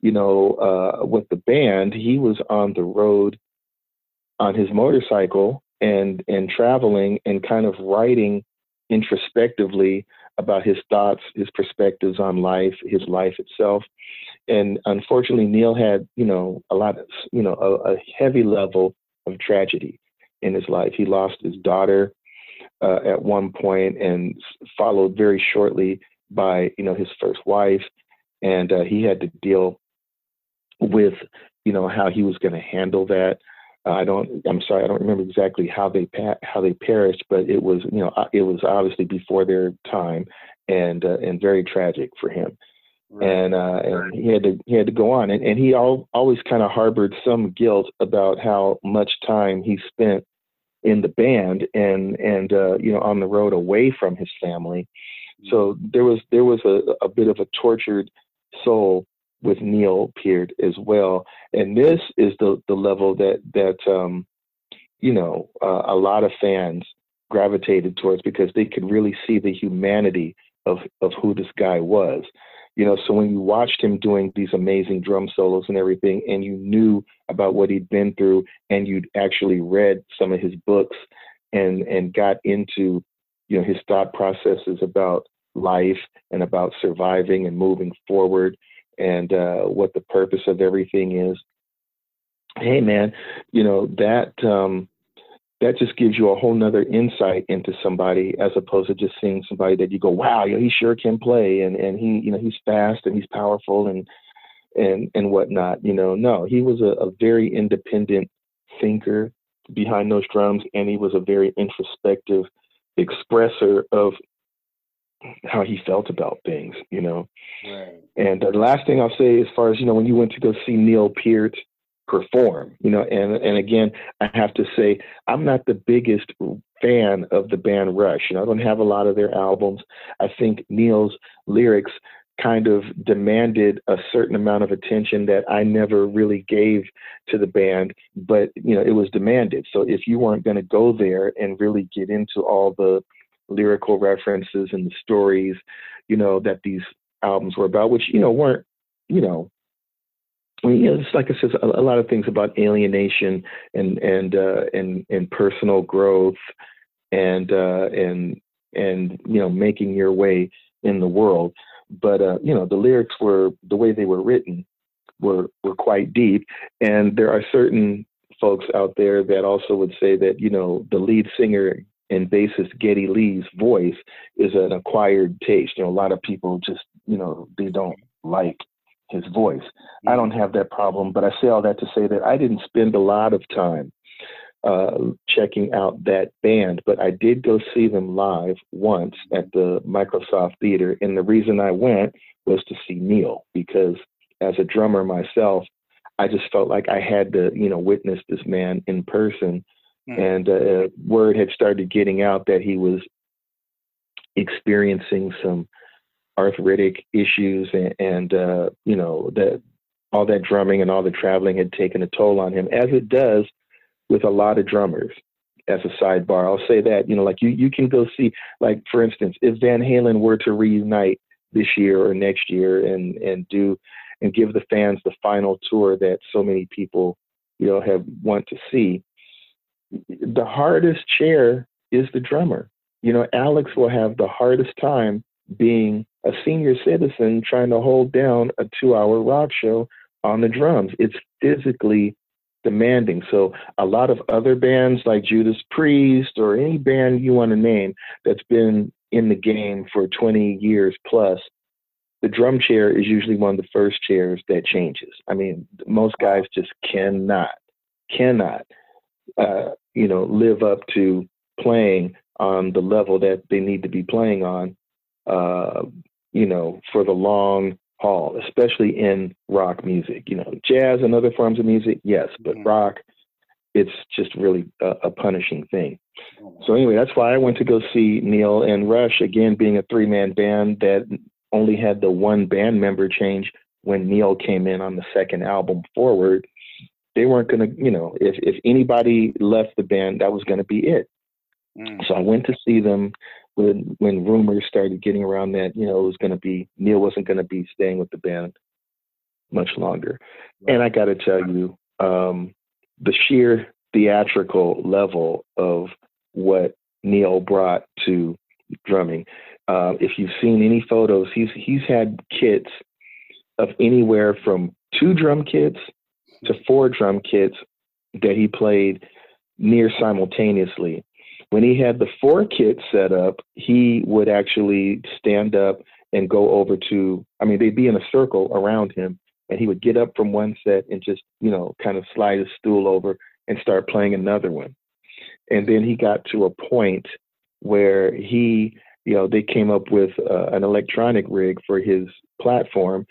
S7: you know, uh, with the band, he was on the road on his motorcycle and and traveling and kind of writing introspectively about his thoughts, his perspectives on life, his life itself. And unfortunately, Neil had, you know, a lot of, you know, a, a heavy level of tragedy in his life. He lost his daughter uh, at one point and followed very shortly by, you know, his first wife. And uh, he had to deal with, you know, how he was going to handle that. Uh, I don't. I'm sorry. I don't remember exactly how they how they perished, but it was you know it was obviously before their time, and uh, and very tragic for him. And uh, and he had to he had to go on, and and he al- always kind of harbored some guilt about how much time he spent in the band and and uh, you know on the road away from his family. So there was there was a, a bit of a tortured soul with Neil Peart as well. And this is the the level that that um, you know uh, a lot of fans gravitated towards because they could really see the humanity of of who this guy was. You know, so when you watched him doing these amazing drum solos and everything, and you knew about what he'd been through, and you'd actually read some of his books and and got into you know his thought processes about life and about surviving and moving forward and uh, what the purpose of everything is. Hey, man, you know that um, that just gives you a whole nother insight into somebody as opposed to just seeing somebody that you go, wow, you know, he sure can play and and he you know he's fast and he's powerful and and and whatnot. You know, no, he was a, a very independent thinker behind those drums, and he was a very introspective expresser of how he felt about things, you know.
S3: Right.
S7: And the last thing I'll say, as far as you know, when you went to go see Neil Peart perform, you know, and and again, I have to say, I'm not the biggest fan of the band Rush. You know, I don't have a lot of their albums. I think Neil's lyrics kind of demanded a certain amount of attention that I never really gave to the band, but you know, it was demanded. So if you weren't going to go there and really get into all the lyrical references and the stories, you know, that these albums were about, which, you know, weren't, you know, you know, it's like I said, a, a lot of things about alienation and and uh, and and personal growth, and uh, and and you know, making your way in the world. But uh, you know, the lyrics were the way they were written were were quite deep, and there are certain folks out there that also would say that you know the lead singer and bassist Geddy Lee's voice is an acquired taste. You know, a lot of people just, you know, they don't like his voice. I don't have that problem, but I say all that to say that I didn't spend a lot of time uh, checking out that band, but I did go see them live once at the Microsoft Theater. And the reason I went was to see Neil because as a drummer myself, I just felt like I had to, you know, witness this man in person
S3: Hmm.
S7: and uh, word had started getting out that he was experiencing some arthritic issues and, and uh, you know that all that drumming and all the traveling had taken a toll on him as it does with a lot of drummers as a sidebar i'll say that you know like you you can go see like for instance if van halen were to reunite this year or next year and and do and give the fans the final tour that so many people you know have want to see the hardest chair is the drummer. You know, Alex will have the hardest time being a senior citizen trying to hold down a two hour rock show on the drums. It's physically demanding. So, a lot of other bands like Judas Priest or any band you want to name that's been in the game for 20 years plus, the drum chair is usually one of the first chairs that changes. I mean, most guys just cannot, cannot uh, you know, live up to playing on the level that they need to be playing on, uh, you know, for the long haul, especially in rock music. You know, jazz and other forms of music, yes, but
S3: Mhm.
S7: rock, it's just really a, a punishing thing. So anyway, that's why I went to go see Neil and Rush again, being a three-man band that only had the one band member change when Neil came in on the second album forward they weren't going to, you know, if, if anybody left the band, that was going to be it.
S3: Mm.
S7: So I went to see them when when rumors started getting around that you know it was going to be Neil wasn't going to be staying with the band much longer. And I got to tell you, um, the sheer theatrical level of what Neil brought to drumming. Uh, if you've seen any photos, he's he's had kits of anywhere from two drum kits to four drum kits that he played near simultaneously. When he had the four kits set up, he would actually stand up and go over to, I mean, they'd be in a circle around him, and he would get up from one set and just, you know, kind of slide his stool over and start playing another one. And then he got to a point where he, you know, they came up with uh, an electronic rig for his platform,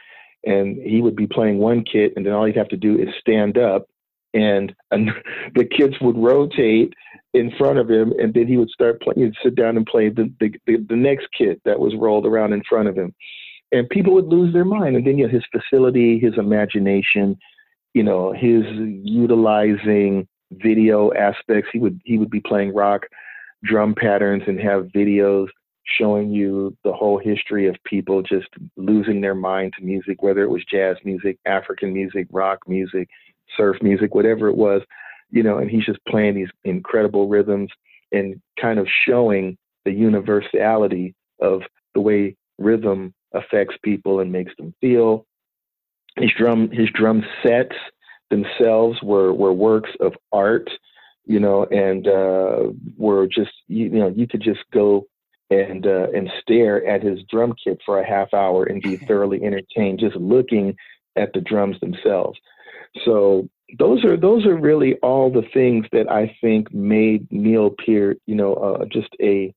S7: and he would be playing one kit, and then all he'd have to do is stand up, and, the kids would rotate in front of him, and then he would start playing. He'd sit down and play the, the the the next kid that was rolled around in front of him, and people would lose their mind. And then you know, his facility, his imagination, you know, his utilizing video aspects. He would he would be playing rock drum patterns and have videos showing you the whole history of people just losing their mind to music, whether it was jazz music, African music, rock music, surf music, whatever it was, you know, and he's just playing these incredible rhythms and kind of showing the universality of the way rhythm affects people and makes them feel. His drum his drum sets themselves were were works of art, you know, and uh, were just you, you know you could just go and uh, and stare at his drum kit for a half hour and be thoroughly entertained just looking at the drums themselves. So those are those are really all the things that I think made Neil Peart, you know, uh, just a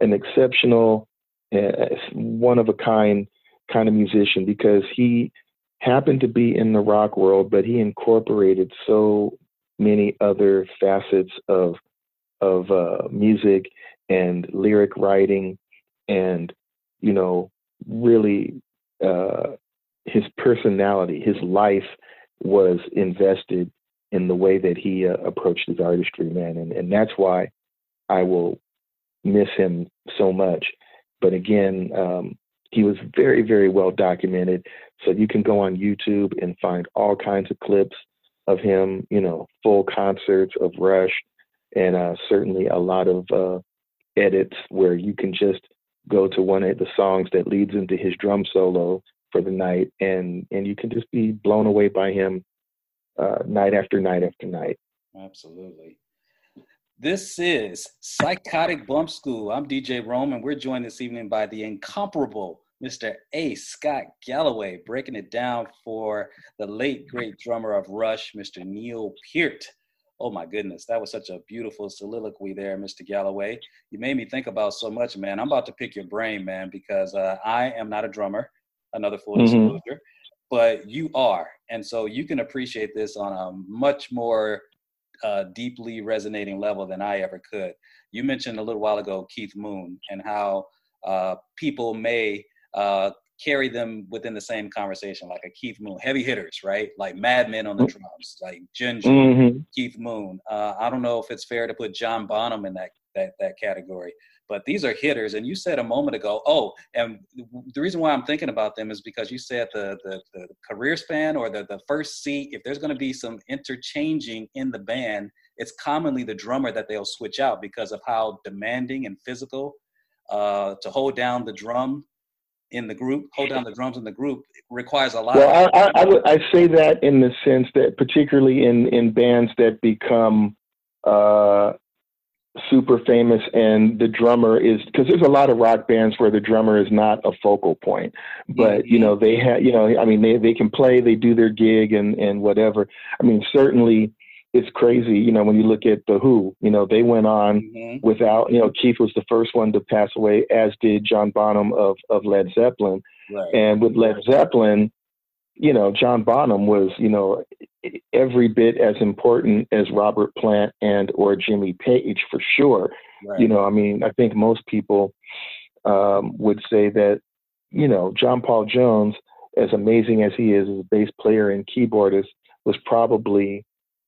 S7: an exceptional, uh, one of a kind kind of musician because he happened to be in the rock world, but he incorporated so many other facets of of uh, music and lyric writing and you know really uh, his personality his life was invested in the way that he uh, approached his artistry man. And, and that's why i will miss him so much. But again um, he was very very well documented. So you can go on youtube and find all kinds of clips of him you know full concerts of rush and uh, certainly a lot of uh, edits where you can just go to one of the songs that leads into his drum solo for the night, and and you can just be blown away by him uh, night after night after night.
S3: Absolutely. This is Psychotic Bump School. I'm DJ Rome, and we're joined this evening by the incomparable Mr. A. Scott Galloway, breaking it down for the late great drummer of Rush, Mr. Neil Peart. Oh my goodness, that was such a beautiful soliloquy there, Mr. Galloway. You made me think about so much, man. I'm about to pick your brain, man, because uh, I am not a drummer, another full mm-hmm. disclosure, but you are. And so you can appreciate this on a much more uh, deeply resonating level than I ever could. You mentioned a little while ago Keith Moon and how uh, people may uh, carry them within the same conversation, like a Keith Moon, heavy hitters, right? Like madmen on the mm-hmm. drums, like Ginger, mm-hmm. Keith Moon. Uh, I don't know if it's fair to put John Bonham in that that that category, but these are hitters. And you said a moment ago, oh, and the reason why I'm thinking about them is because you said the the, the career span or the the first seat. If there's going to be some interchanging in the band, it's commonly the drummer that they'll switch out because of how demanding and physical uh, to hold down the drum in the group, hold down the drums in the group requires a lot.
S7: Well, I, I, I, would I say that in the sense that particularly in in bands that become uh, super famous and the drummer is because there's a lot of rock bands where the drummer is not a focal point but mm-hmm. you know they have you know i mean they they can play they do their gig and and whatever i mean certainly it's crazy, you know, when you look at the Who, you know, they went on mm-hmm. without, you know, Keith was the first one to pass away, as did John Bonham of of Led Zeppelin. Right. And with Led Zeppelin, you know, John Bonham was, you know, every bit as important as Robert Plant and or Jimmy Page for sure. Right. You know, I mean, I think most people um, would say that, you know, John Paul Jones, as amazing as he is as a bass player and keyboardist, was probably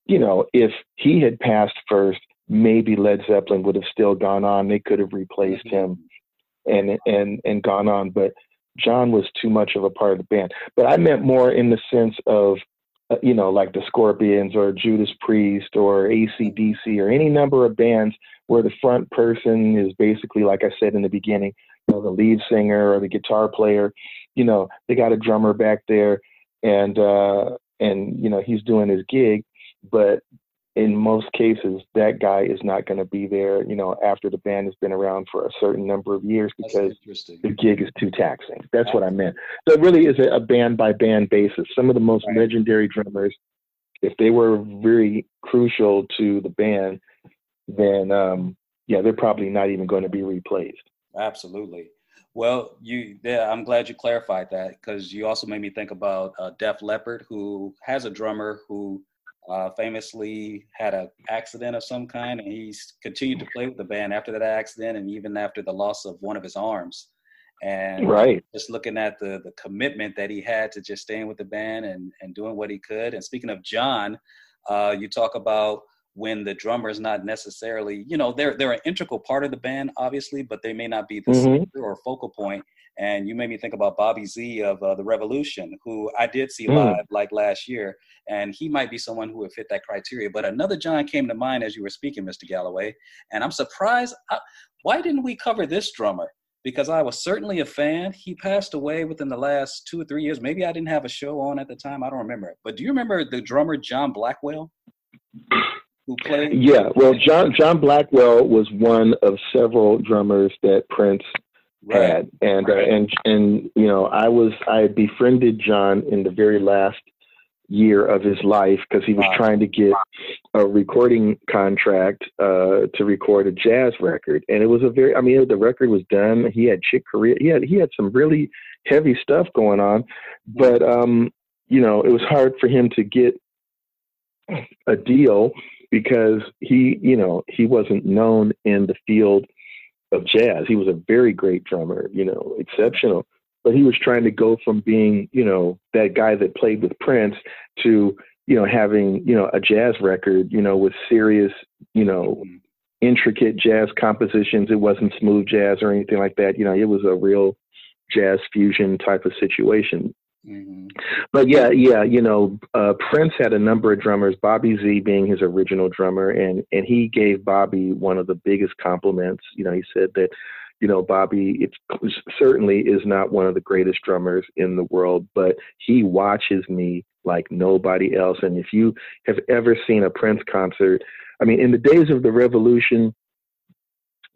S7: you know, if he had passed first, maybe Led Zeppelin would have still gone on. They could have replaced him and and and gone on. But John was too much of a part of the band. But I meant more in the sense of, uh, you know, like the Scorpions or Judas Priest or ACDC or any number of bands where the front person is basically, like I said in the beginning, you know, the lead singer or the guitar player. You know, they got a drummer back there, and uh, and you know he's doing his gig but in most cases, that guy is not going to be there, you know, after the band has been around for a certain number of years because the gig is too taxing. That's what I meant. So it really is a, band by band basis. Some of the most right. legendary drummers, if they were very crucial to the band, then um, yeah, they're probably not even going to be replaced.
S3: Absolutely. Well, you, yeah, I'm glad you clarified that because you also made me think about uh, Def Leppard, who has a drummer who uh, famously had an accident of some kind, and he's continued to play with the band after that accident, and even after the loss of one of his arms. And
S7: Right.
S3: just looking at the the commitment that he had to just staying with the band and and doing what he could. And speaking of John, uh, you talk about when the drummer is not necessarily, you know, they're they're an integral part of the band, obviously, but they may not be the
S7: Mhm.
S3: center or focal point. And you made me think about Bobby Z of uh, the Revolution, who I did see
S7: Mm.
S3: live like last year, and he might be someone who would fit that criteria. But another John came to mind as you were speaking, Mr. Galloway, and I'm surprised. I, why didn't we cover this drummer? Because I was certainly a fan. He passed away within the last two or three years. Maybe I didn't have a show on at the time. I don't remember. But do you remember the drummer John Blackwell, who played?
S7: Yeah, well, John John Blackwell was one of several drummers that Prince
S3: Right.
S7: had, and uh, and and you know, I was I befriended John in the very last year of his life because he was
S3: Wow.
S7: trying to get a recording contract uh, to record a jazz record, and it was a very I mean the record was done. He had Chick Corea. He had he had some really heavy stuff going on, but um, you know, it was hard for him to get a deal because he, you know, he wasn't known in the field of jazz. He was a very great drummer, you know, exceptional. But he was trying to go from being, you know, that guy that played with Prince to, you know, having, you know, a jazz record, you know, with serious, you know, intricate jazz compositions. It wasn't smooth jazz or anything like that. You know, it was a real jazz fusion type of situation
S3: Mhm.
S7: but yeah, yeah, you know, uh, Prince had a number of drummers, Bobby Z being his original drummer, and and he gave Bobby one of the biggest compliments. You know, he said that, you know, Bobby it certainly is not one of the greatest drummers in the world, but he watches me like nobody else. And if you have ever seen a Prince concert, I mean, in the days of the Revolution,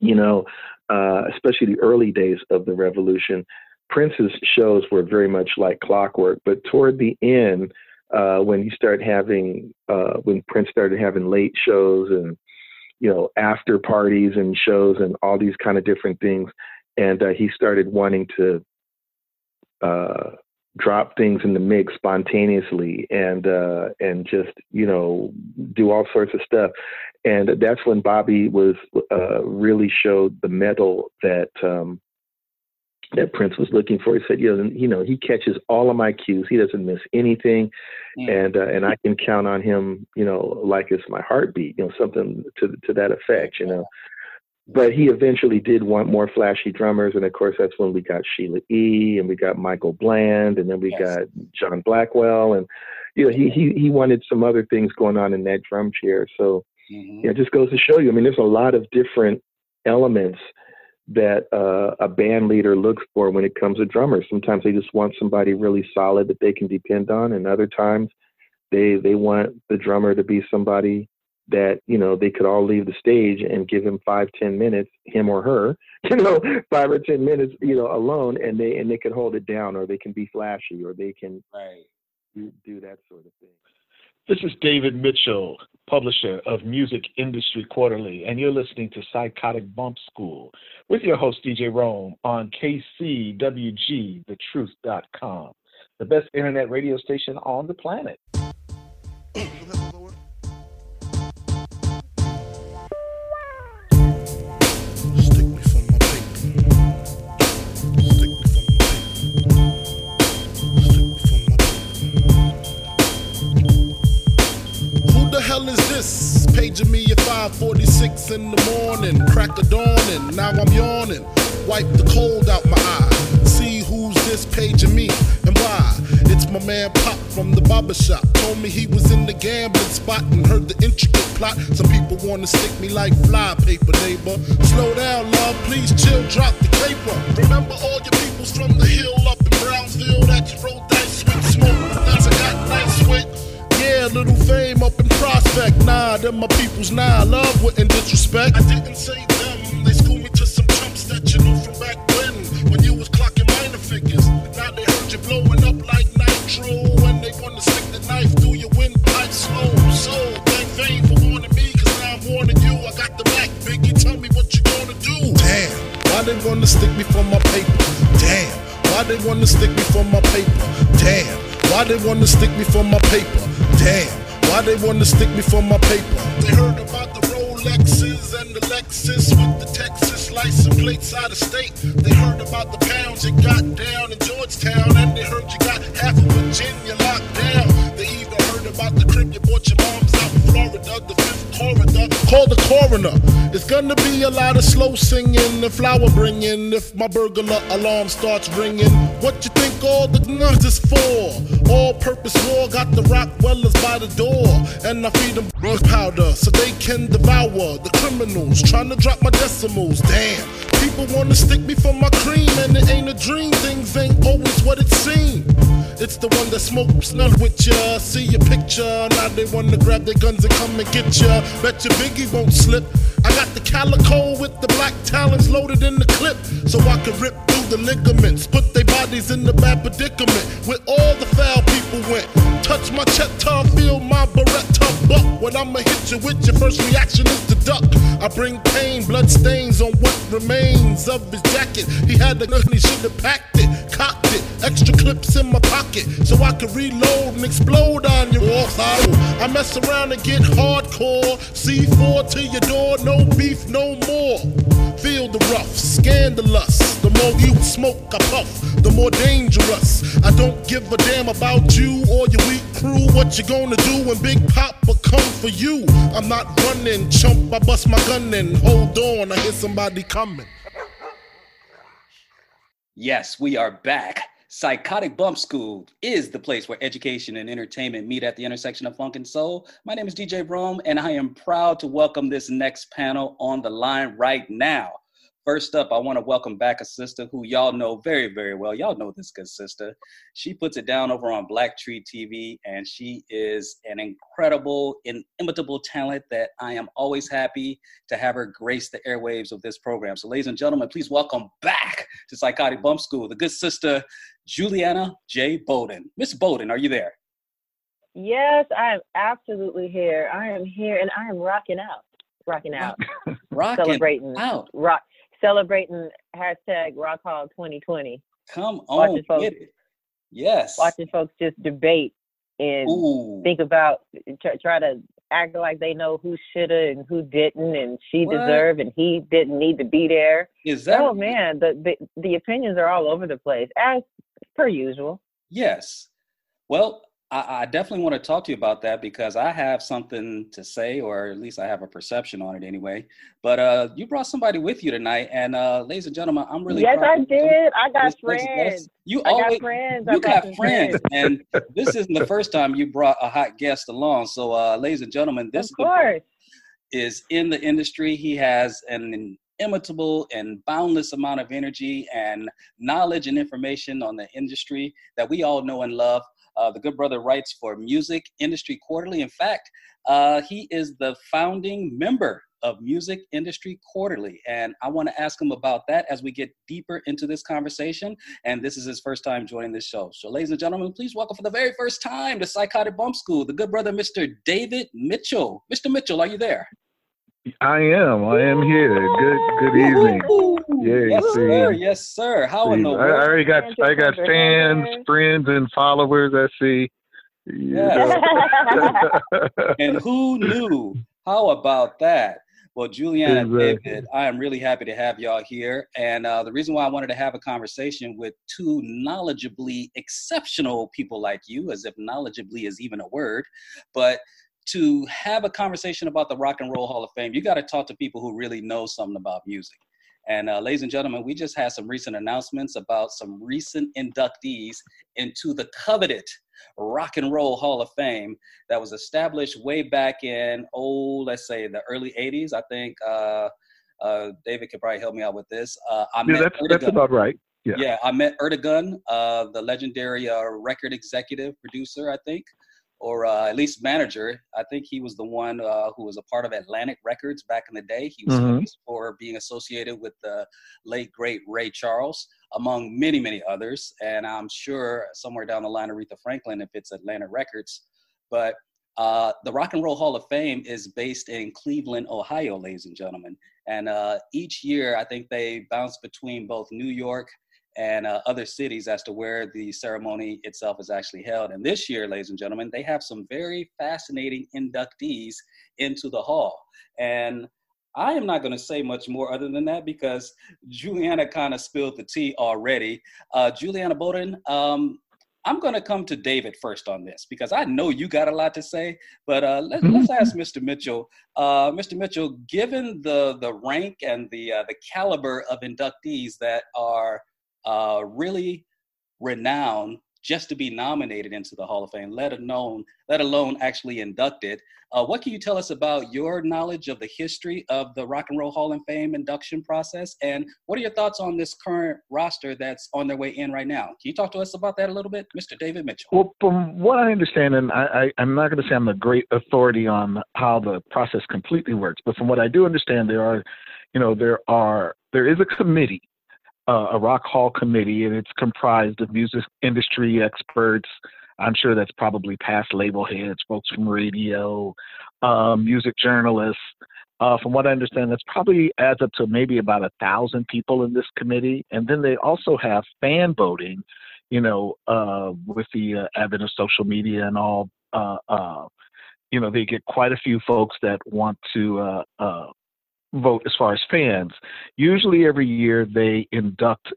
S7: you know, uh, especially the early days of the Revolution, Prince's shows were very much like clockwork. But toward the end, uh, when you start having, uh, when Prince started having late shows and, you know, after parties and shows and all these kind of different things, and uh, he started wanting to uh, drop things in the mix spontaneously and uh, and just you know do all sorts of stuff. And that's when Bobby was uh, really showed the metal that um, that Prince was looking for. He said, you know, you know, he catches all of my cues. He doesn't miss anything, and uh, and I can count on him. You know, like it's my heartbeat. You know, something to to that effect. You know. But he eventually did want more flashy drummers, and of course that's when we got Sheila E. and we got Michael Bland, and then we
S3: Yes.
S7: got John Blackwell, and you know he he he wanted some other things going on in that drum chair. So
S3: Mhm.
S7: yeah, it just goes to show you. I mean, there's a lot of different elements that uh, a band leader looks for when it comes to drummers. Sometimes they just want somebody really solid that they can depend on, and other times they they want the drummer to be somebody that you know they could all leave the stage and give him five ten minutes, him or her, you know, five or ten minutes, you know, alone, and they and they can hold it down, or they can be flashy, or they can
S3: Right.
S7: do, do that sort of thing.
S8: This is David Mitchell, publisher of Music Industry Quarterly, and you're listening to Psychotic Bump School with your host, DJ Rome, on KCWG, the best internet radio station on the planet.
S9: Paging me at 546 in the morning. Crack of dawning, now I'm yawning. Wipe the cold out my eye. See who's this paging me and why. It's my man Pop from the barber shop. Told me he was in the gambling spot and heard the intricate plot. Some people wanna stick me like fly paper, neighbor. Slow down, love, please chill, drop the caper. Remember all your peoples from the hill up in Brownsville that you rolled dice with, smoke Yeah, little fame up in prospect. Nah, them my peoples. Nah, love wouldn't disrespect. I didn't say them. They schooled me to some chumps that you knew from back when, when you was clocking minor figures. Now they heard you blowing up like nitro, and they wanna stick the knife through your windpipe slow. So thank fame for warning me, 'cause now I'm warning you. I got the back, Biggie. Tell me what you gonna do. Damn, why they wanna stick me for my paper? Damn, why they wanna stick me for my paper? Damn. Why they wanna stick me for my paper? Damn. Why they wanna stick me for my paper? They heard about the Rolexes and the Lexus with the Texas license plates out of state. They heard about the pounds you got down in Georgetown, and they heard you got half of Virginia locked down. They even heard about the crib you bought your mom's out in Florida, the corridor. Call the coroner. It's gonna be a lot of slow singing and flower bringing if my burglar alarm starts ringing. What you think all the guns is for? All purpose war got the Rottweilers by the door, and I feed them powder so they can devour the criminals trying to drop my decimals. Damn, people wanna stick me for my cream, and it ain't a dream. Things ain't always what it seems. It's the one that smokes none with ya. See your picture, now they wanna grab their guns and come and get ya. Bet your Biggie won't slip. I got the calico with the black talons loaded in the clip, so I can rip through the ligaments. Put their bodies in the bad predicament where all the foul people went. Touch my cheddar, feel my beretta buck. When I'ma hit you with your first reaction is to duck. I bring pain, blood stains on what remains of his jacket. He had the gun, he should have packed it, it. Extra clips in my pocket so I can reload and explode on your walls. I mess around and get hardcore. C4 to your door, no beef, no more. Feel the rough, scandalous. The more you smoke, I puff, the more dangerous. I don't give a damn about you or your weak crew. What you gonna do when Big Papa come for you? I'm not running, chump. I bust my gun and hold on. I hear somebody coming.
S3: Yes, we are back. Psychotic Bump School is the place where education and entertainment meet at the intersection of funk and soul. My name is DJ Rome, and I am proud to welcome this next panel on the line right now. First up, I want to welcome back a sister who y'all know very, very well. Y'all know this good sister. She puts it down over on Black Tree TV, and she is an incredible, inimitable talent that I am always happy to have her grace the airwaves of this program. So, ladies and gentlemen, please welcome back to Psychotic Bump School the good sister Juliana Jai Bolden. Miss Bolden, are you there?
S10: Yes, I am absolutely here. I am here and I am rocking out. Rocking out.
S3: Rocking
S10: celebrating
S3: out.
S10: Rock celebrating hashtag Rock Hall 2020.
S3: Come on,
S10: Watching folks,
S3: get it. Yes.
S10: watching folks just debate and
S3: Ooh.
S10: think about try, try to act like they know who shoulda and who didn't and she
S3: What?
S10: deserved and he didn't need to be there.
S3: Is that
S10: oh man, the, the the opinions are all over the place as per usual.
S3: Yes. Well, I, I definitely want to talk to you about that because I have something to say, or at least I have a perception on it anyway. But uh, you brought somebody with you tonight, and uh, ladies and gentlemen, I'm really
S10: yes, I did. I got friends.
S3: You
S10: I
S3: always
S10: got friends. I
S3: you got
S10: some
S3: friends, and this isn't the first time you brought a hot guest along. So, uh, ladies and gentlemen, this
S10: Of course.
S3: is in the industry. He has an inimitable and boundless amount of energy and knowledge and information on the industry that we all know and love. Uh, the good brother writes for Music Industry Quarterly. In fact, uh, he is the founding member of Music Industry Quarterly. And I want to ask him about that as we get deeper into this conversation. And this is his first time joining this show. So, ladies and gentlemen, please welcome for the very first time to Psychotic Bump School, the good brother, Mr. David Mitchell. Mr. Mitchell, are you there?
S11: I am. I am here. Good. Good evening. Yeah.
S3: Yes,
S11: see,
S3: sir. Yes, sir. How in
S11: see,
S3: the
S11: I, I already got. I got fans, friends, and followers. I see.
S3: and who knew? How about that? Well, Juliana and
S11: Exactly.
S3: David, I am really happy to have y'all here. And uh, the reason why I wanted to have a conversation with two knowledgeably exceptional people like you, as if knowledgeably is even a word, but to have a conversation about the Rock and Roll Hall of Fame, you got to talk to people who really know something about music. And uh, ladies and gentlemen, we just had some recent announcements about some recent inductees into the coveted Rock and Roll Hall of Fame that was established way back in, oh, let's say the early 80s. I think uh, uh, David could probably help me out with this. Uh, I
S11: Yeah,
S3: met
S11: that's that's about right. Yeah.
S3: Yeah, Ahmet Ertegun, uh, the legendary uh, record executive producer, I think, or uh, at least manager. I think he was the one uh, who was a part of Atlantic Records back in the day. He was
S11: Mhm.
S3: famous for being associated with the late, great Ray Charles, among many, many others. And I'm sure somewhere down the line, Aretha Franklin, if it's Atlantic Records. But uh, the Rock and Roll Hall of Fame is based in Cleveland, Ohio, ladies and gentlemen. And uh, each year, I think they bounce between both New York and uh, other cities as to where the ceremony itself is actually held. And this year, ladies and gentlemen, they have some very fascinating inductees into the hall. And I am not going to say much more other than that because Juliana kind of spilled the tea already. Uh, Juliana Bolden, um, I'm going to come to David first on this because I know you got a lot to say. But uh, let, us ask Mr. Mitchell. Uh, Mr. Mitchell, given the the rank and the uh, the caliber of inductees that are uh, really renowned just to be nominated into the Hall of Fame, let alone let alone actually inducted. Uh, what can you tell us about your knowledge of the history of the Rock and Roll Hall of Fame induction process, and what are your thoughts on this current roster that's on their way in right now? Can you talk to us about that a little bit, Mr. David Mitchell?
S8: Well, from what I understand, and I, I, I'm not going to say I'm a great authority on how the process completely works, but from what I do understand, there are, you know, there are there is a committee uh, a Rock Hall committee, and it's comprised of music industry experts. I'm sure that's probably past label heads, folks from radio, um, music journalists. Uh, from what I understand, that's probably adds up to maybe about a thousand people in this committee. And then they also have fan voting, you know, uh, with the uh, advent of social media and all. Uh, uh, you know, they get quite a few folks that want to vote as far as fans. Usually every year they induct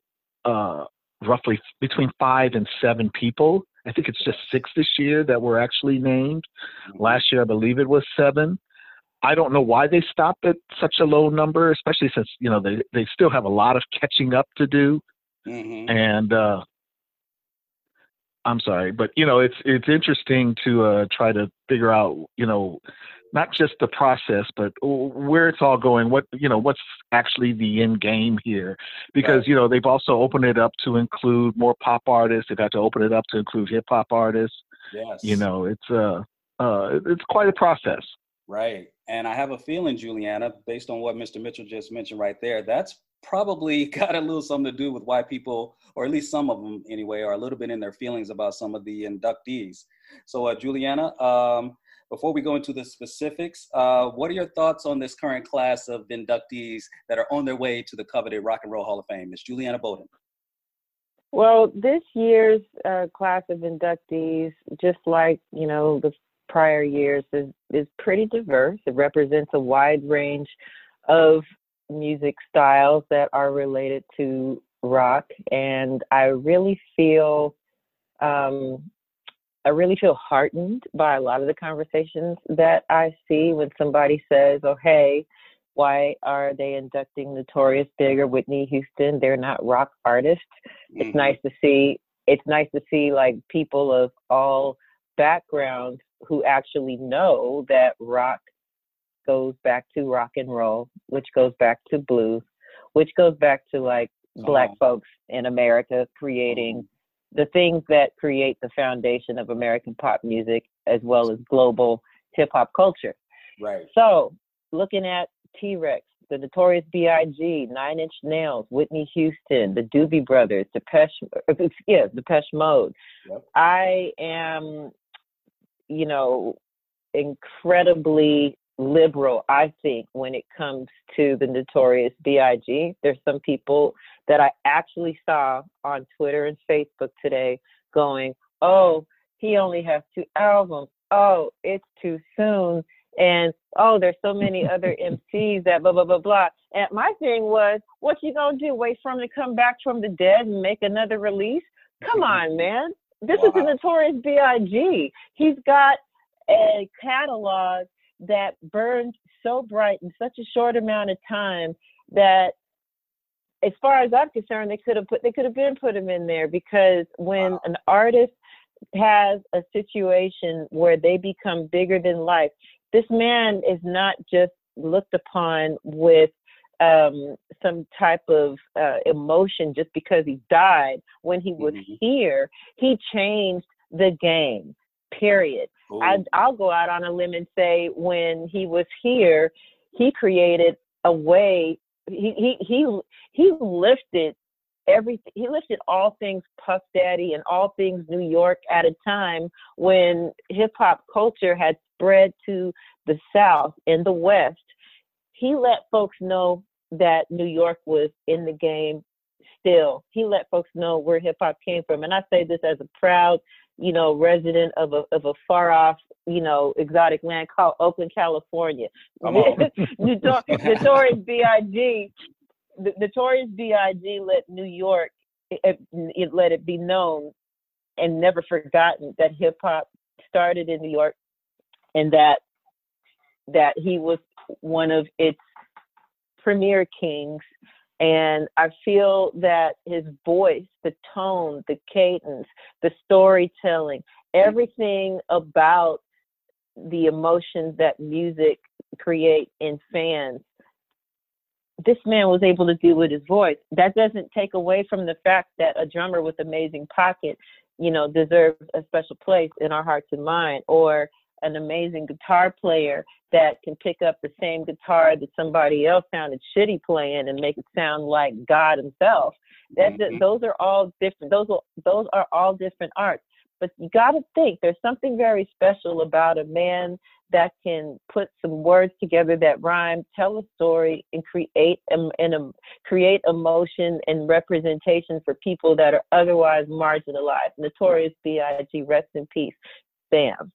S8: uh, roughly between five and seven people. I think it's just six this year that were actually named. Last year, I believe it was seven. I don't know why they stopped at such a low number, especially since you know they they still have a lot of catching up to do.
S3: Mm-hmm.
S8: And uh, I'm sorry, but you know it's it's interesting to uh, try to figure out you know not just the process, but where it's all going. What you know, what's actually the end game here? Because
S3: Right.
S8: you know they've also opened it up to include more pop artists. They've had to open it up to include hip hop artists.
S3: Yes.
S8: You know, it's uh, uh, it's quite a process.
S3: Right. And I have a feeling, Juliana, based on what Mr. Mitchell just mentioned right there, that's probably got a little something to do with why people, or at least some of them anyway, are a little bit in their feelings about some of the inductees. So, uh, Juliana, um, before we go into the specifics, uh, what are your thoughts on this current class of inductees that are on their way to the coveted Rock and Roll Hall of Fame? Ms. Juliana Bolden.
S10: Well, this year's uh, class of inductees, just like you know the prior years, is is pretty diverse. It represents a wide range of music styles that are related to rock, and I really feel, um, I really feel heartened by a lot of the conversations that I see when somebody says, "Oh, hey." Why are they inducting Notorious Big or Whitney Houston? They're not rock artists it's mm-hmm. nice to see it's nice to see like people of all backgrounds who actually know that rock goes back to rock and roll which goes back to blues which goes back to like black
S3: on.
S10: folks in america creating mm-hmm. The things that create the foundation of american pop music as well as global hip hop culture
S3: Right.
S10: so, looking at T Rex, the Notorious B.I.G., Nine Inch Nails, Whitney Houston, the Doobie Brothers, Depeche, yeah, Depeche Mode.
S3: Yep.
S10: I am, you know, incredibly liberal, I think, when it comes to the Notorious B.I.G. There's some people that I actually saw on Twitter and Facebook today going, oh, he only has two albums. Oh, it's too soon and oh, there's so many other MCs that blah blah blah blah. And my thing was, what you gonna do? Wait for him to come back from the dead and make another release? Come on, man. This is the Notorious B.I.G. He's got a catalog that burns so bright in such a short amount of time that as far as I'm concerned, they could have put they could have been put him in there because when an artist has a situation where they become bigger than life, this man is not just looked upon with um, some type of uh, emotion just because he died. When he was here, he changed the game. Period. I, I'll go out on a limb and say when he was here, he created a way. He he he lifted everything. He lifted all things Puff Daddy and all things New York at a time when hip hop culture had spread to the South and the West. He let folks know that New York was in the game still. He let folks know where hip hop came from. And I say this as a proud you know, resident of a of a far off, you know, exotic land called Oakland, California.
S3: Come on.
S10: Notor- Notorious B.I.G. the Notorious B.I.G. let New York, eh, eh, it, it let it be known and never forgotten that hip hop started in New York, and that that he was one of its premier kings. And I feel that his voice, the tone, the cadence, the storytelling, everything about the emotions that music create in fans this man was able to do with his voice. That doesn't take away from the fact that a drummer with amazing pocket, you know, deserves a special place in our hearts and mind, or an amazing guitar player that can pick up the same guitar that somebody else sounded shitty playing and make it sound like God Himself. That
S3: Mhm.
S10: those are all different. Those are, those are all different arts. But you got to think there's something very special about a man that can put some words together that rhyme, tell a story, and create um, and um, create emotion and representation for people that are otherwise marginalized. Notorious B.I.G. Rest in peace. Bam.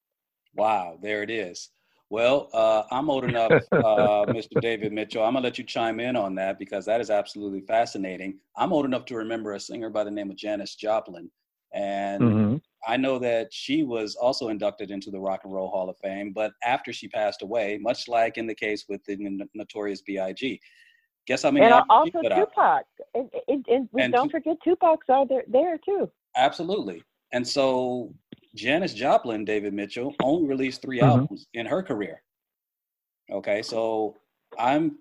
S3: Wow, there it is. Well, uh, I'm old enough, uh, Mr. David Mitchell. I'm gonna let you chime in on that because that is absolutely fascinating. I'm old enough to remember a singer by the name of Janis Joplin, and
S8: Mhm.
S3: I know that she was also inducted into the Rock and Roll Hall of Fame. But after she passed away, much like in the case with the N- Notorious B.I.G., guess how many
S10: and
S3: albums
S10: also
S3: put out?
S10: Tupac. And, and, and we
S3: And
S10: don't
S3: Tu-
S10: forget Tupac's are there, there too.
S3: Absolutely. And so Janis Joplin, David Mitchell, only released 3
S8: Mhm.
S3: albums in her career. Okay, so I'm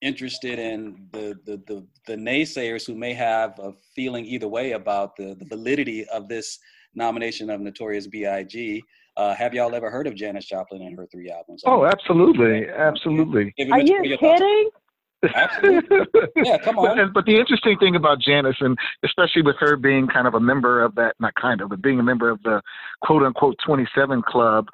S3: interested in the, the the the naysayers who may have a feeling either way about the, the validity of this nomination of Notorious B.I.G. Uh, have y'all ever heard of Janis Joplin and her three albums?
S8: Oh, absolutely, absolutely.
S10: Are you
S3: kidding? thoughts? Absolutely. Yeah, come on.
S8: and, but the interesting thing about Janis, and especially with her being kind of a member of that, not kind of, but being a member of the quote unquote 27 club,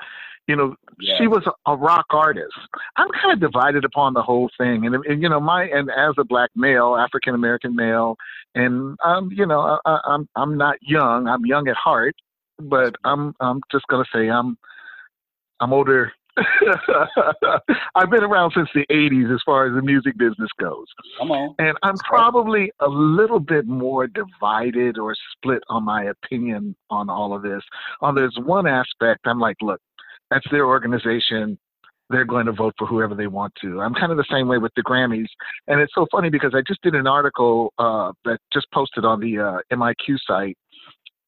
S8: you know, she was a, a rock artist. I'm kind of divided upon the whole thing. And, and you know, my, and as a black male, African American male, and, um, you know, I, I'm, I'm not young, I'm young at heart, but I'm, I'm just going to say I'm, I'm older. I've been around since the 80s as far as the music business goes.
S3: Come on.
S8: And I'm probably a little bit more divided or split on my opinion on all of this. On there's one aspect, I'm like, look, that's their organization. They're going to vote for whoever they want to. I'm kind of the same way with the Grammys. And it's so funny because I just did an article uh, that just posted on the uh, MIQ site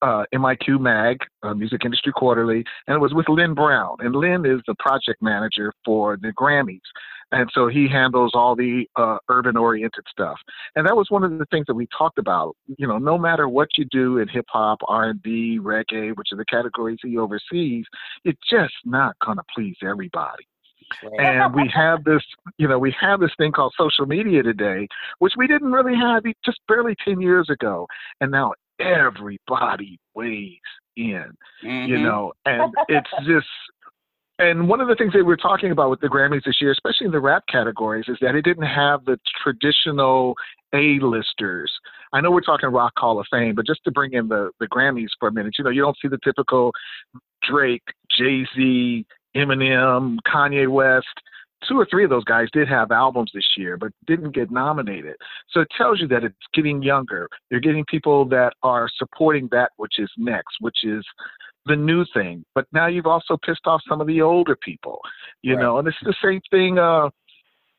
S8: uh, MIQ Mag, uh, Music Industry Quarterly, and it was with Lynn Brown. And Lynn is the project manager for the Grammys. And so he handles all the uh, urban oriented stuff. And that was one of the things that we talked about. You know, no matter what you do in hip hop, R&B, reggae, which are the categories he oversees, it's just not going to please everybody and we have this you know we have this thing called social media today which we didn't really have just barely 10 years ago and now everybody weighs in you
S3: Mhm.
S8: know and it's just and one of the things that we're talking about with the Grammys this year, especially in the rap categories, is that it didn't have the traditional A-listers. I know we're talking Rock Hall of Fame, but just to bring in the, the Grammys for a minute, you know, you don't see the typical Drake, Jay Z, Eminem, Kanye West. Two or three of those guys did have albums this year, but didn't get nominated. So it tells you that it's getting younger. You're getting people that are supporting that which is next, which is the new thing. But now you've also pissed off some of the older people, you know, and it's the same thing. Uh,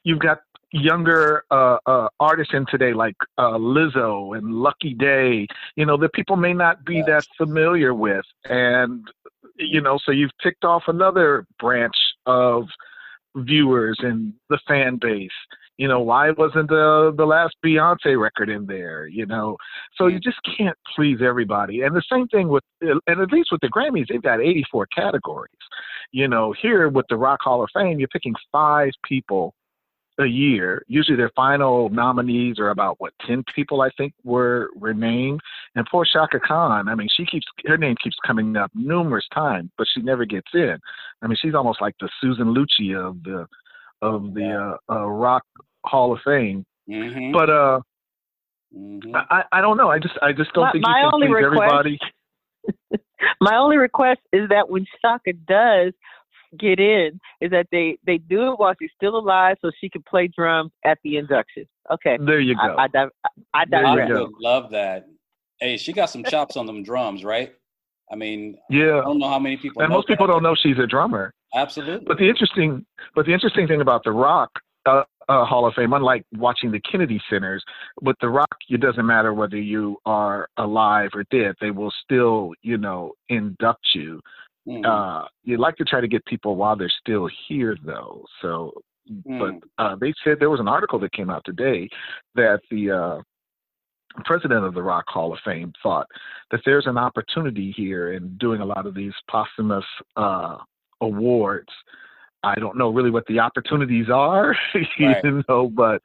S8: you've got younger uh, uh, artists in today like uh, Lizzo and Lucky Daye, you know, that people may not be that familiar with. And, you know, so you've ticked off another branch of viewers and the fan base. You know, why wasn't the the last Beyonce record in there? You know, so you just can't please everybody. And the same thing with, and at least with the Grammys, they've got 84 categories. You know, here with the Rock Hall of Fame, you're picking five people a year. Usually their final nominees are about what ten people I think were were named. And poor Chaka Khan, I mean, she keeps her name keeps coming up numerous times, but she never gets in. I mean, she's almost like the Susan Lucci of the of the uh, uh, Rock Hall of Fame.
S3: Mhm.
S8: But uh,
S3: Mhm.
S8: I I don't know. I just I just don't
S10: My-
S8: think you
S10: my
S8: can
S10: only
S8: please
S10: request-
S8: everybody.
S10: My only request is that when Chaka does get in, is that they they do it while she's still alive, so she can play drums at the induction. Okay.
S8: There you go.
S10: I, I, div- I
S8: There you
S3: I
S8: go.
S3: would love that. Hey, she got some chops on them drums, right? I mean,
S8: yeah.
S3: I don't know how many people.
S8: And
S3: know
S8: most people
S3: that.
S8: don't know she's a drummer.
S3: Absolutely.
S8: But the interesting, but the interesting thing about the Rock uh, uh, Hall of Fame, unlike watching the Kennedy Centers, with the Rock, it doesn't matter whether you are alive or dead; they will still, you know, induct you.
S3: Mhm.
S8: Uh, you like to try to get people while they're still here, though. So, but
S3: Mm.
S8: uh, they said there was an article that came out today that the uh, president of the Rock Hall of Fame thought that there's an opportunity here in doing a lot of these posthumous uh, awards. I don't know really what the opportunities are,
S3: Right.
S8: you know, but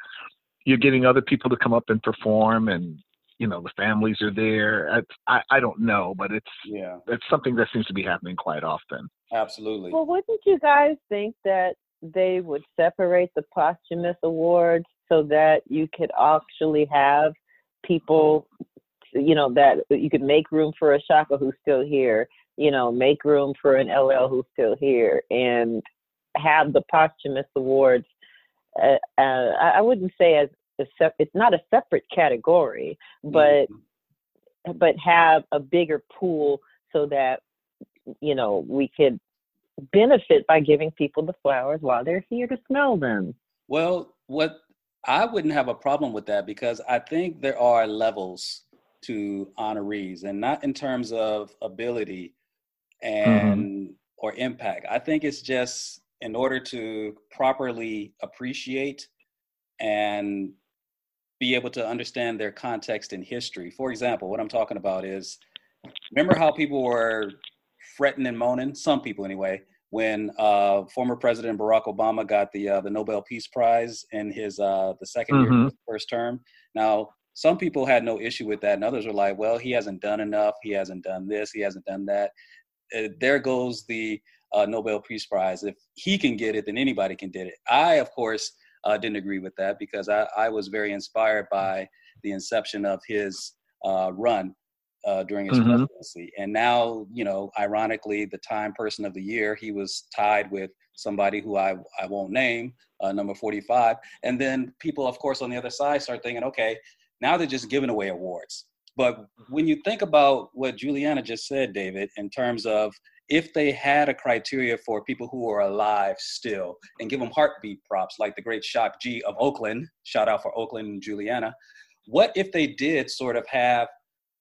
S8: you're getting other people to come up and perform, and you know the families are there. It's, I I don't know, but it's
S3: Yeah,
S8: it's something that seems to be happening quite often.
S3: absolutely.
S10: Well, wouldn't you guys think that they would separate the posthumous awards so that you could actually have people, you know, that you could make room for a Chaka who's still here, you know, make room for an LL who's still here, and have the posthumous awards. Uh, uh, I I wouldn't say as a sep- it's not a separate category, but mm-hmm. but have a bigger pool so that you know we could benefit by giving people the flowers while they're here to smell them.
S3: Well, what I wouldn't have a problem with that because I think there are levels to honorees, and not in terms of ability and mm-hmm. or impact. I think it's just in order to properly appreciate and be able to understand their context and history. For example, what I'm talking about is remember how people were fretting and moaning, some people anyway, when uh, former President Barack Obama got the uh, the Nobel Peace Prize in his uh, the 2nd year of
S8: Mhm.
S3: his first term. Now, some people had no issue with that, and others were like, "Well, he hasn't done enough. He hasn't done this. He hasn't done that." Uh, there goes the uh, Nobel Peace Prize. If he can get it, then anybody can get it. I, of course, uh, didn't agree with that because I, I was very inspired by the inception of his uh, run uh, during his
S8: Mhm.
S3: presidency. And now, you know, ironically, the Time Person of the Year, he was tied with somebody who I, I won't name, uh, number 45. And then people, of course, on the other side start thinking, okay, now they're just giving away awards. But when you think about what Juliana just said, David, in terms of if they had a criteria for people who are alive still and give them heartbeat props, like the great Shock G of Oakland, shout out for Oakland and Juliana, what if they did sort of have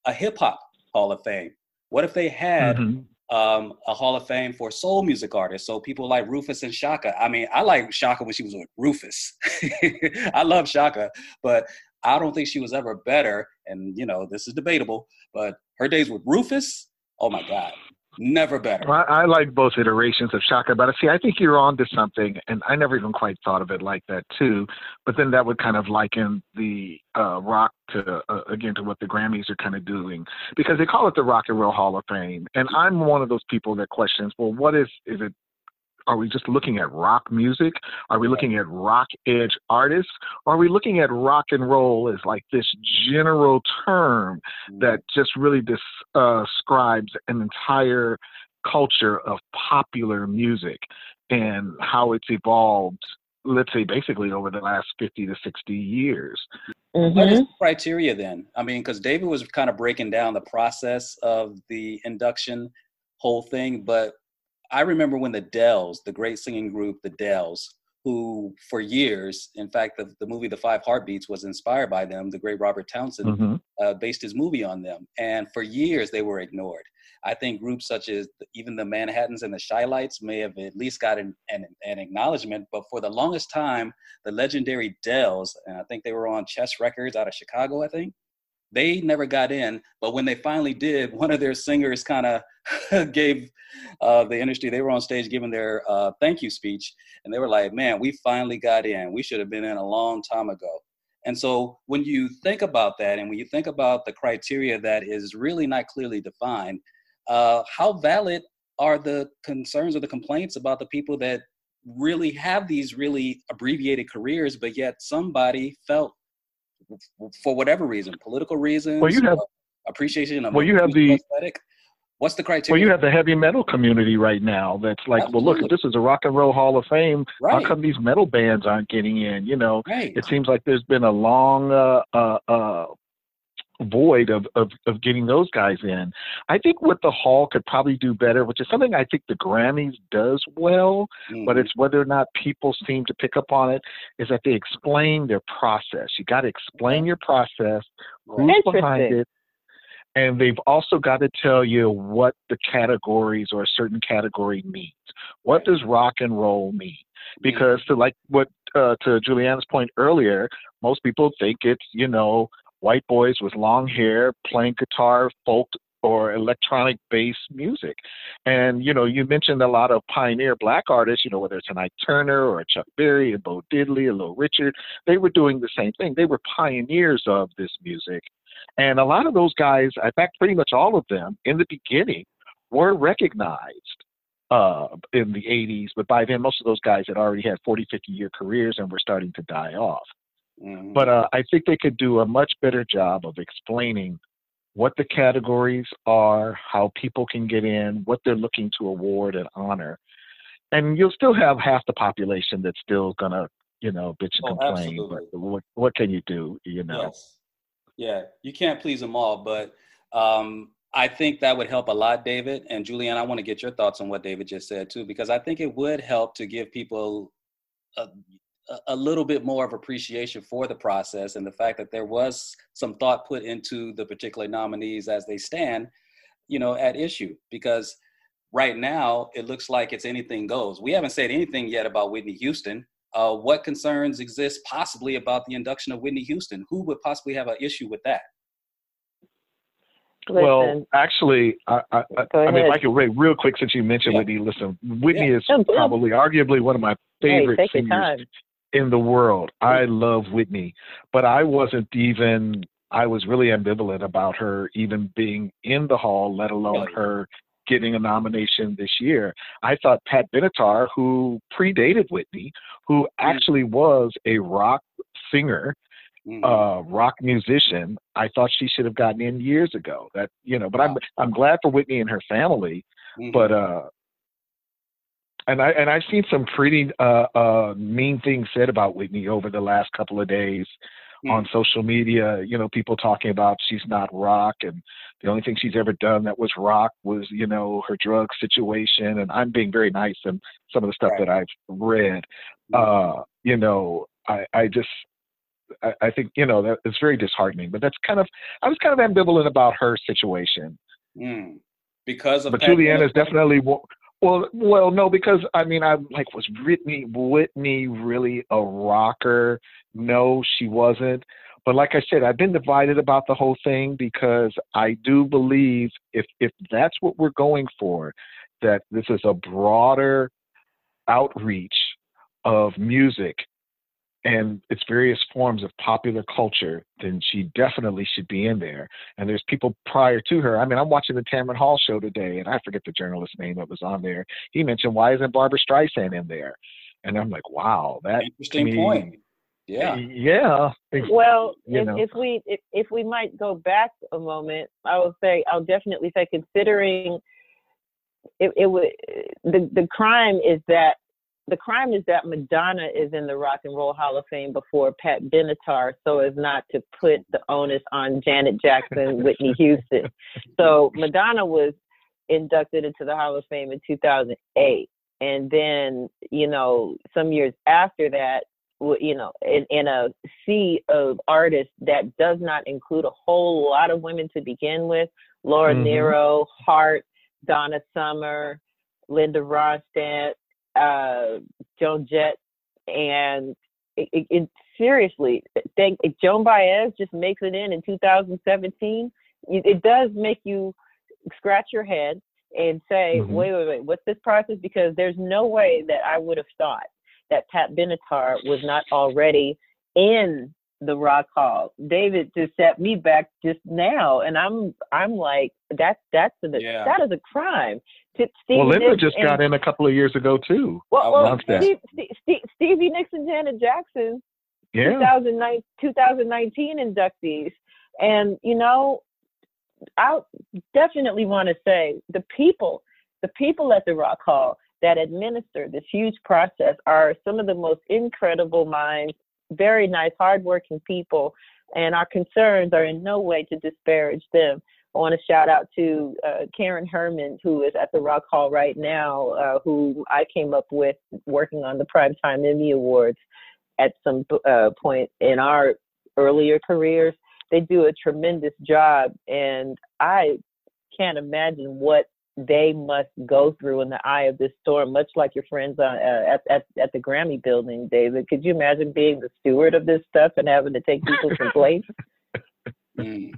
S3: a hip hop Hall of Fame? What if they had
S8: Mhm.
S3: um, a Hall of Fame for soul music artists? So people like Rufus and Chaka. I mean, I like Chaka when she was with Rufus. I love Chaka, but I don't think she was ever better. And you know, this is debatable, but her days with Rufus, oh my God, never better.
S8: Well, I, like both iterations of Chaka, but I see, I think you're on to something, and I never even quite thought of it like that too. But then that would kind of liken the uh, rock to uh, again to what the Grammys are kind of doing because they call it the Rock and Roll Hall of Fame, and I'm one of those people that questions, well, what is is it? Are we just looking at rock music? Are we looking at rock edge artists? Or are we looking at rock and roll as like this general term that just really des- uh, describes an entire culture of popular music and how it's evolved, let's say, basically over the last 50 to 60 years.
S3: What is the criteria then? I mean, because David was kind of breaking down the process of the induction whole thing, but I remember when the Dells, the great singing group, the Dells, who for years, in fact, the, the movie The Five Heartbeats was inspired by them. The great Robert Townsend
S8: Mhm.
S3: uh, based his movie on them. And for years, they were ignored. I think groups such as even the Manhattans and the Chi-Lites may have at least got an, an, an acknowledgement, but for the longest time, the legendary Dells, and I think they were on Chess Records out of Chicago, I think, they never got in. But when they finally did, one of their singers kind of gave uh, the industry, they were on stage giving their uh, thank you speech, and they were like, man, we finally got in. We should have been in a long time ago. And so when you think about that, and when you think about the criteria that is really not clearly defined, uh, how valid are the concerns or the complaints about the people that really have these really abbreviated careers, but yet somebody felt, for whatever reason, political reasons,
S8: Well, you have-
S3: appreciation of
S8: well, you have the-
S3: aesthetic, What's the criteria?
S8: Well, you have the heavy metal community right now that's like, well, look, if this is a rock and roll hall of fame, how come these metal bands aren't getting in? You know,
S3: Right.
S8: it seems like there's been a long uh, uh, uh, void of, of, of getting those guys in. I think what the hall could probably do better, which is something I think the Grammys does well, but
S3: Mhm.
S8: it's whether or not people seem to pick up on it, is that they explain their process. You got to explain your process, who's behind it, and they've also got to tell you what the categories or a certain category means. What does rock and roll mean? Because to like what uh, to Juliana's point earlier, most people think it's you know white boys with long hair playing guitar, folk or electronic based music. And you know, you mentioned a lot of pioneer black artists, you know, whether it's an Ike Turner or a Chuck Berry, a Bo Diddley, a Little Richard, they were doing the same thing. They were pioneers of this music. And a lot of those guys, in fact, pretty much all of them in the beginning were recognized uh, in the 80s, but by then most of those guys had already had 40, 50 year careers and were starting to die off.
S3: Mhm.
S8: But uh, I think they could do a much better job of explaining what the categories are, how people can get in, what they're looking to award and honor. And you'll still have half the population that's still gonna, you know, bitch and
S3: Oh,
S8: complain.
S3: absolutely.
S8: But what what can you do? You know.
S3: Yes. Yeah, you can't please them all, but um, I think that would help a lot, David. And Julianne, I want to get your thoughts on what David just said too, because I think it would help to give people a, a- a little bit more of appreciation for the process and the fact that there was some thought put into the particular nominees as they stand, you know, at issue. Because right now it looks like it's anything goes. We haven't said anything yet about Whitney Houston. Uh, what concerns exist possibly about the induction of Whitney Houston? Who would possibly have an issue with that?
S8: Well, actually, I, I, I, mean, if
S10: ahead.
S8: I could wait real quick since you mentioned
S3: Yeah.
S8: Whitney. Listen, Whitney
S3: Yeah.
S8: is
S10: No,
S8: probably, arguably, one of my favorite
S10: take your
S8: singers
S10: time.
S8: In the world. I love Whitney, but I wasn't even. I was really ambivalent about her even being in the hall, let alone her getting a nomination this year. I thought Pat Benatar, who predated Whitney, who actually was a rock singer,
S3: Mhm.
S8: uh, rock musician, I thought she should have gotten in years ago. That you know, but I'm I'm glad for Whitney and her family.
S3: Mhm.
S8: But uh, and I and I've seen some pretty uh, uh, mean things said about Whitney over the last couple of days
S3: Hmm.
S8: on social media. You know, people talking about she's not rock, and the only thing she's ever done that was rock was you know her drug situation. And I'm being very nice and some of the stuff
S3: Right.
S8: that I've read.
S3: Mhm.
S8: Uh, you know, I I just I, I think you know that it's very disheartening. But that's kind of I was kind of ambivalent about her situation.
S3: Mm. Because of
S8: But
S3: Pat
S8: Julianne is definitely well. Well, no, because I mean, I'm like, was Whitney Whitney really a rocker? No, she wasn't. But like I said, I've been divided about the whole thing because I do believe if if that's what we're going for, that this is a broader outreach of music and its various forms of popular culture, then she definitely should be in there. And there's people prior to her. I mean, I'm watching the Tamron Hall show today, and I forget the journalist's name that was on there. He mentioned, why isn't Barbra Streisand in there? And I'm like, wow, that
S3: Interesting
S8: me-
S3: point. Yeah.
S8: yeah.
S10: Well, if, if we if, if we might go back a moment, I will say I'll definitely say considering it, it would the the crime is that the crime is that Madonna is in the Rock and Roll Hall of Fame before Pat Benatar, so as not to put the onus on Janet Jackson, Whitney Houston. So Madonna was inducted into the Hall of Fame in 2008, and then you know some years after that, you know, in, in a sea of artists that does not include a whole lot of women to begin with, Laura
S12: Mhm.
S10: Nyro, Heart, Donna Summer, Linda Ronstadt, uh, Joan Jett, and it, it, it seriously, think if Joan Baez just makes it in in 2017, it, it does make you scratch your head and say,
S12: Mhm.
S10: wait, wait, wait, what's this process? Because there's no way that I would have thought that Pat Benatar was not already in the Rock Hall. David just set me back just now, and I'm I'm like, that's that's a,
S8: Yeah.
S10: that is a crime.
S8: Well, Linda just
S10: and-
S8: got in a couple of years ago too.
S10: well, well Steve, Steve, Steve, Stevie Nicks and Janet Jackson,
S8: Yeah.
S10: 2009, 2019 inductees. And, you know, I definitely want to say the people, the people at the Rock Hall that administer this huge process are some of the most incredible minds, very nice, hardworking people, and our concerns are in no way to disparage them. I want to shout out to uh, Karen Herman, who is at the Rock Hall right now, uh, who I came up with working on the Primetime Emmy Awards at some uh, point in our earlier careers. They do a tremendous job, and I can't imagine what they must go through in the eye of this storm, much like your friends on, uh, at, at at the Grammy building, David. Could you imagine being the steward of this stuff and having to take people's complaints?
S3: Mm.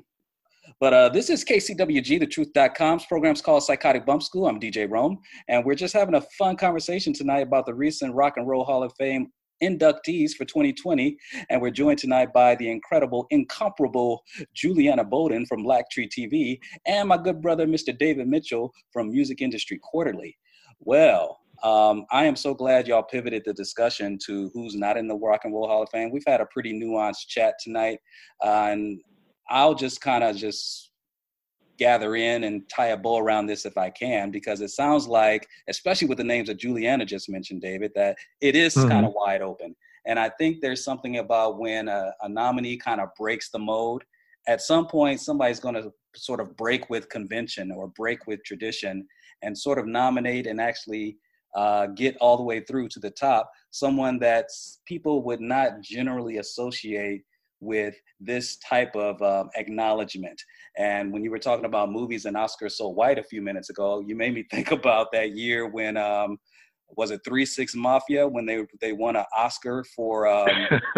S3: But uh, this is KCWG, the truth.com's program's called Psychotic Bump School. I'm DJ Rome, and we're just having a fun conversation tonight about the recent Rock and Roll Hall of Fame inductees for 2020. And we're joined tonight by the incredible, incomparable Juliana Bolden from Black Tree TV and my good brother, Mr. David Mitchell from Music Industry Quarterly. Well, um, I am so glad y'all pivoted the discussion to who's not in the Rock and Roll Hall of Fame. We've had a pretty nuanced chat tonight, uh, and I'll just kind of just gather in and tie a bow around this if I can, because it sounds like, especially with the names that Juliana just mentioned, David, that it is
S8: Mhm.
S3: kind of wide open. And I think there's something about when a, a nominee kind of breaks the mode. At some point, somebody's going to sort of break with convention or break with tradition and sort of nominate and actually uh, get all the way through to the top someone that people would not generally associate with this type of um, acknowledgement. And when you were talking about movies and Oscar So White a few minutes ago, you made me think about that year when um, was it Three Six Mafia when they they won an Oscar for. Um,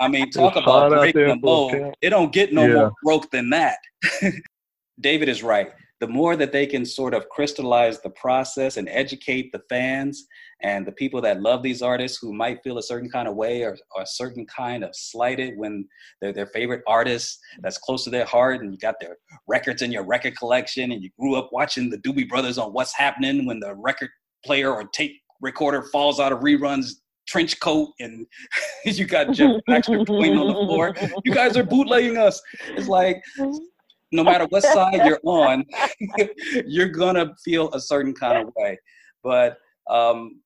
S3: I mean, talk
S8: It's
S3: about breaking the mold. It don't get no
S8: Yeah.
S3: more broke than that. David is right. The more that they can sort of crystallize the process and educate the fans and the people that love these artists who might feel a certain kind of way or, or a certain kind of slighted when they're their favorite artist that's close to their heart and you got their records in your record collection and you grew up watching the Doobie Brothers on What's Happening when the record player or tape recorder falls out of Rerun's trench coat and you got Jeff Baxter playing on the floor. You guys are bootlegging us. It's like no matter what side you're on, you're gonna feel a certain kind of way. But um,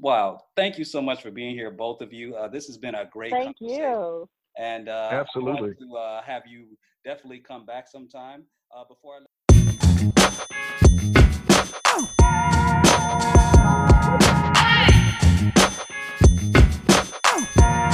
S3: wow, thank you so much for being here, both of you. Uh, this has been a great
S10: thank you.
S3: And uh,
S8: absolutely,
S3: to uh, have you definitely come back sometime uh, before. I- Oh.